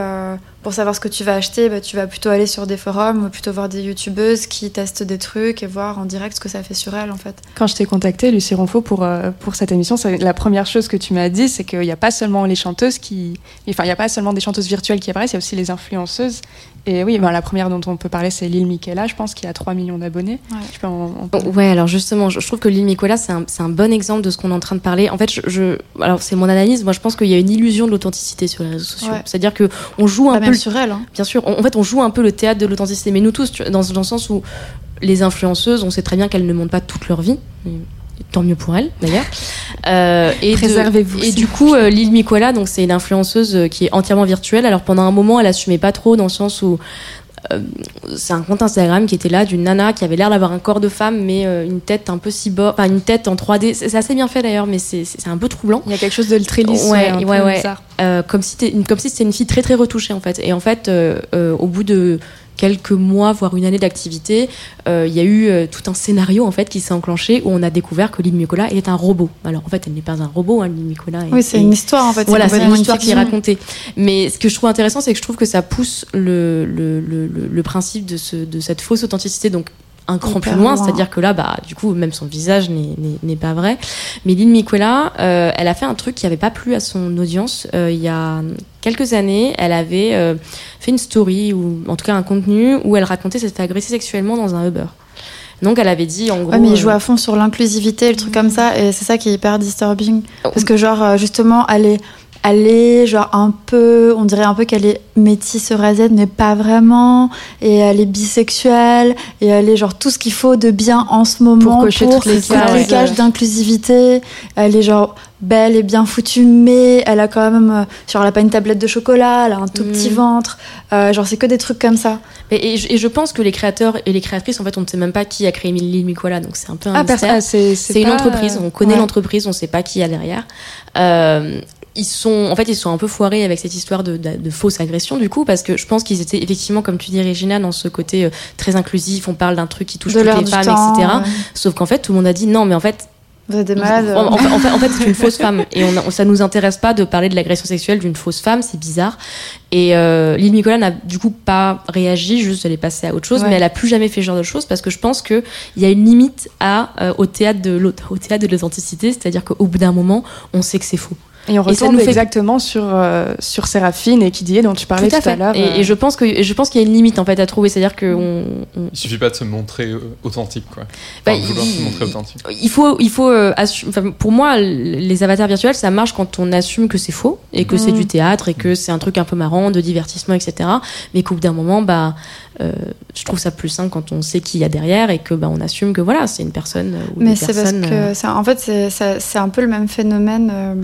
pour savoir ce que tu vas acheter, bah, tu vas plutôt aller sur des forums ou plutôt voir des youtubeuses qui testent des trucs et voir en direct ce que ça fait sur elles, en fait. Quand je t'ai contacté, Lucie Ronfaux, pour, euh, pour cette émission, c'est la première chose que tu m'as dit, c'est qu'il n'y a pas seulement les chanteuses qui. Enfin, il n'y a pas seulement des chanteuses virtuelles qui apparaissent, il y a aussi les influenceuses. Et oui, ben, la première dont on peut parler, c'est Lil Michaela, je pense, qui a 3 millions d'abonnés. Ouais. Tu peux en- en parler Ouais, alors justement, je, je trouve que l'île Nicolas, c'est un, c'est un bon exemple de ce qu'on est en train de parler. En fait, je, je- alors c'est mon analyse. Moi, je pense qu'il y a une illusion de l'authenticité sur les réseaux sociaux. Ouais. C'est-à-dire que on joue un Pas peu. Hein. bien sûr, on- en fait, on joue un peu le théâtre de l'authenticité. Mais nous tous, dans, dans le sens où les influenceuses, on sait très bien qu'elles ne montrent pas toute leur vie. Tant mieux pour elles, d'ailleurs. Euh, et Préservez-vous, du coup, euh, Lil Miquela, donc c'est une influenceuse euh, qui est entièrement virtuelle. Alors pendant un moment, elle assumait pas trop dans le sens où c'est un compte Instagram qui était là d'une nana qui avait l'air d'avoir un corps de femme mais euh, une tête un peu cyborg, enfin une tête en 3D. C'est assez bien fait d'ailleurs, mais c'est un peu troublant. Il y a quelque chose de très lisse, Ouais, un ouais, peu ouais. bizarre. Euh, comme si c'était une fille très très retouchée en fait. Et en fait, euh, euh, au bout de quelques mois, voire une année d'activité, euh, il y a eu euh, tout un scénario en fait qui s'est enclenché où on a découvert que Lynn Nicolas était un robot. Alors en fait, elle n'est pas un robot, hein, Lynn Nicolas. est- Oui, c'est est- une histoire, en fait. voilà, c'est une histoire qui est racontée. Mais ce que je trouve intéressant, c'est que je trouve que ça pousse le, le, le, le- le principe de, ce, de cette fausse authenticité. Donc, un cran plus loin, loin. c'est-à-dire que là, bah, du coup, même son visage n'est- pas vrai. Mais Lynn Miquela, euh, elle a fait un truc qui n'avait pas plu à son audience. Euh, il y a quelques années, elle avait euh, fait une story, ou en tout cas un contenu, où elle racontait s'être fait agresser sexuellement dans un Uber. Donc, elle avait dit, en gros... Ouais, mais il joue à fond sur l'inclusivité, le truc comme ça, et c'est ça qui est hyper disturbing. Parce que, genre, justement, elle est, elle est, genre, un peu, on dirait un peu qu'elle est métisse rasette, mais pas vraiment, et elle est bisexuelle, et elle est, genre, tout ce qu'il faut de bien en ce moment Pour cocher toutes les cases d'inclusivité. Elle est, genre, belle et bien foutue, mais elle a quand même, euh, genre, elle a pas une tablette de chocolat, elle a un tout petit ventre, euh, genre, c'est que des trucs comme ça. Et, et je- et je pense que les créateurs et les créatrices, en fait, on ne sait même pas qui a créé Lynn Miquela, donc c'est un peu un Ah, mystère. ah, c'est C'est une entreprise, on connaît ouais. l'entreprise, on sait pas qui y a derrière. Euh, ils sont, en fait, ils sont un peu foirés avec cette histoire de, de, de fausse agression, du coup, parce que je pense qu'ils étaient effectivement, comme tu dis, Regina, dans ce côté euh, très inclusif. On parle d'un truc qui touche De toutes les femmes, temps, etc. ouais. Sauf qu'en fait, tout le monde a dit non, mais en fait, Vous êtes des malades. en, en fait, en fait- en fait, c'est une fausse femme et on, a- ça nous intéresse pas de parler de l'agression sexuelle d'une fausse femme, c'est bizarre. Et euh, Lynn Nicolas n'a du coup pas réagi, juste elle est passée à autre chose, Ouais. mais elle a plus jamais fait ce genre de choses parce que je pense que il y a une limite à euh, au théâtre de l'aut- au théâtre de l'authenticité, c'est-à-dire qu'au bout d'un moment, on sait que c'est faux. Et on Et ça retombe nous fait- exactement sur, euh, sur Séraphine et Kidier dont tu parlais tout, à, l'heure. Et, euh. et je pense que et je pense qu'il y a une limite en fait à trouver, c'est-à-dire que on, on- Il suffit pas de se montrer euh, authentique, quoi. Bah, Enfin, de vouloir il- se montrer authentique. il faut, il faut euh, enfin, pour moi, les avatars virtuels, ça marche quand on assume que c'est faux et que c'est Mm. du théâtre et que c'est un truc un peu marrant, de divertissement, etc. Mais qu'au bout d'un moment, bah, euh, je trouve ça plus simple quand on sait qui y a derrière et que bah, on assume que voilà, c'est une personne euh, ou Mais c'est parce euh, que, c'est- en fait, c'est- ça- c'est un peu le même phénomène euh,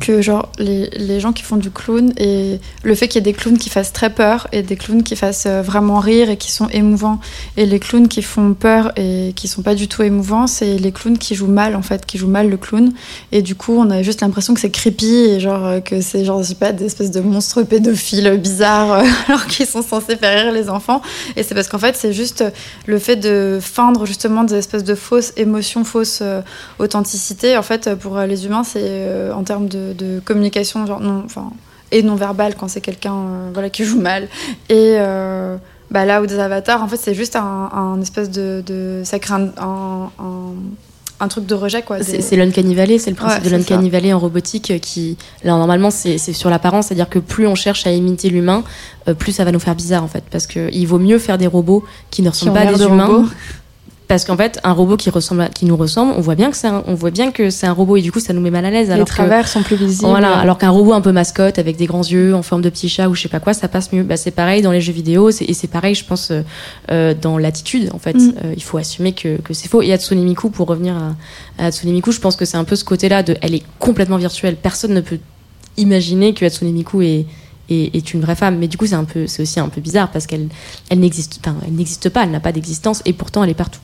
que genre les, les gens qui font du clown et le fait qu'il y ait des clowns qui fassent très peur et des clowns qui fassent euh, vraiment rire et qui sont émouvants et les clowns qui font peur et qui sont pas du tout émouvants c'est les clowns qui jouent mal en fait qui jouent mal le clown et du coup on a juste l'impression que c'est creepy et genre euh, que c'est genre je sais pas des espèces de monstres pédophiles bizarres euh, alors qu'ils sont censés faire rire les enfants et c'est parce qu'en fait c'est juste le fait de feindre justement des espèces de fausses émotions, fausses authenticité. En fait, pour les humains, c'est en termes de, de communication, genre non, enfin, et non verbale quand c'est quelqu'un euh, voilà, qui joue mal. Et euh, bah, là où des avatars, en fait, c'est juste un, un espèce de, de ça crée un, un, un- un truc de rejet quoi. C'est Des- c'est l'uncanny valley, c'est le principe Ouais, de l'uncanny valley en robotique euh, qui, là, normalement, c'est sur l'apparence, c'est-à-dire que plus on cherche à imiter l'humain, euh, plus ça va nous faire bizarre, en fait, parce que il vaut mieux faire des robots qui ne ressemblent pas à des de humains. Parce qu'en fait, un robot qui ressemble, à- qui nous ressemble, on voit bien que c'est un, on voit bien que c'est un robot et du coup, ça nous met mal à l'aise. les que, travers sont plus visibles. voilà, alors qu'un robot un peu mascotte avec des grands yeux en forme de petit chat ou je sais pas quoi, ça passe mieux. Bah, c'est pareil dans les jeux vidéo et c'est pareil, je pense, euh, euh, dans l'attitude. En fait, Mm. Euh, il faut assumer que, que c'est faux. Et Hatsune Miku, pour revenir à, à Hatsune Miku, je pense que c'est un peu ce côté-là de, elle est complètement virtuelle. Personne ne peut imaginer que Hatsune Miku est, une vraie femme. Mais du coup, c'est un peu, c'est aussi un peu bizarre parce qu'elle, elle n'existe, enfin, elle n'existe pas, elle n'a pas d'existence et pourtant elle est partout.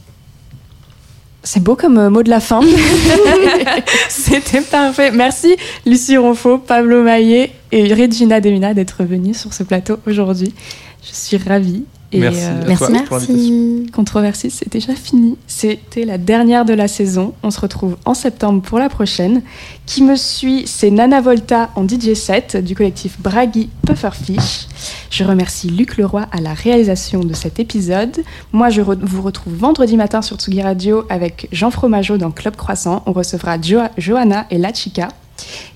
C'est beau comme euh, mot de la fin. C'était parfait. Merci Lucie Ronfaux, Pablo Maillet et Regina Demina d'être venus sur ce plateau aujourd'hui. Je suis ravie. Et, Merci. euh, Merci. Controversie, c'est déjà fini. C'était la dernière de la saison. On se retrouve en septembre pour la prochaine. Qui me suit, c'est Nana Volta en DJ set du collectif Bragi Pufferfish. Je remercie Luc Leroy à la réalisation de cet épisode. Moi, je re- vous retrouve vendredi matin sur Tsugi Radio avec Jean Fromageau dans Club Croissant. On recevra Jo- Johanna et La Chica.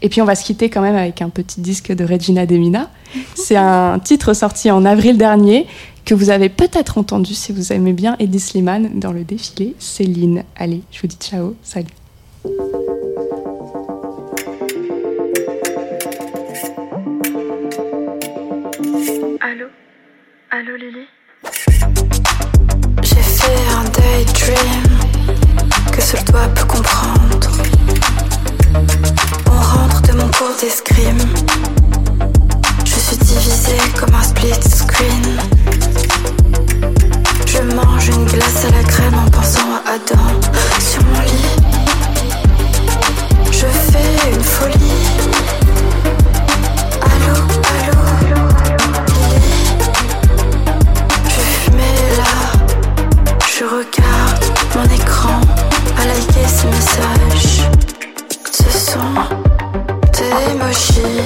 Et puis on va se quitter quand même avec un petit disque de Regina Demina. C'est un titre sorti en avril dernier que vous avez peut-être entendu si vous aimez bien Eddie Slimane dans le défilé Céline. Allez, je vous dis ciao, salut. Allô? Allô Lily? J'ai fait un daydream que seul toi peut comprendre. On rentre de mon cours d'escrime. Divisée comme un split screen. Je mange une glace à la crème en pensant à Adam sur mon lit. Je fais une folie. Allô, allô, je fumais là, je regarde mon écran à liker ces messages. Ce sont des emojis,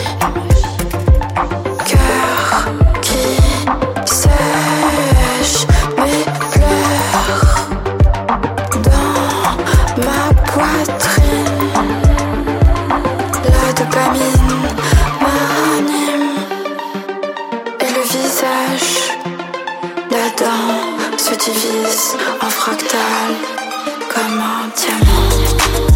visage d'Adam se divise en fractal comme un diamant.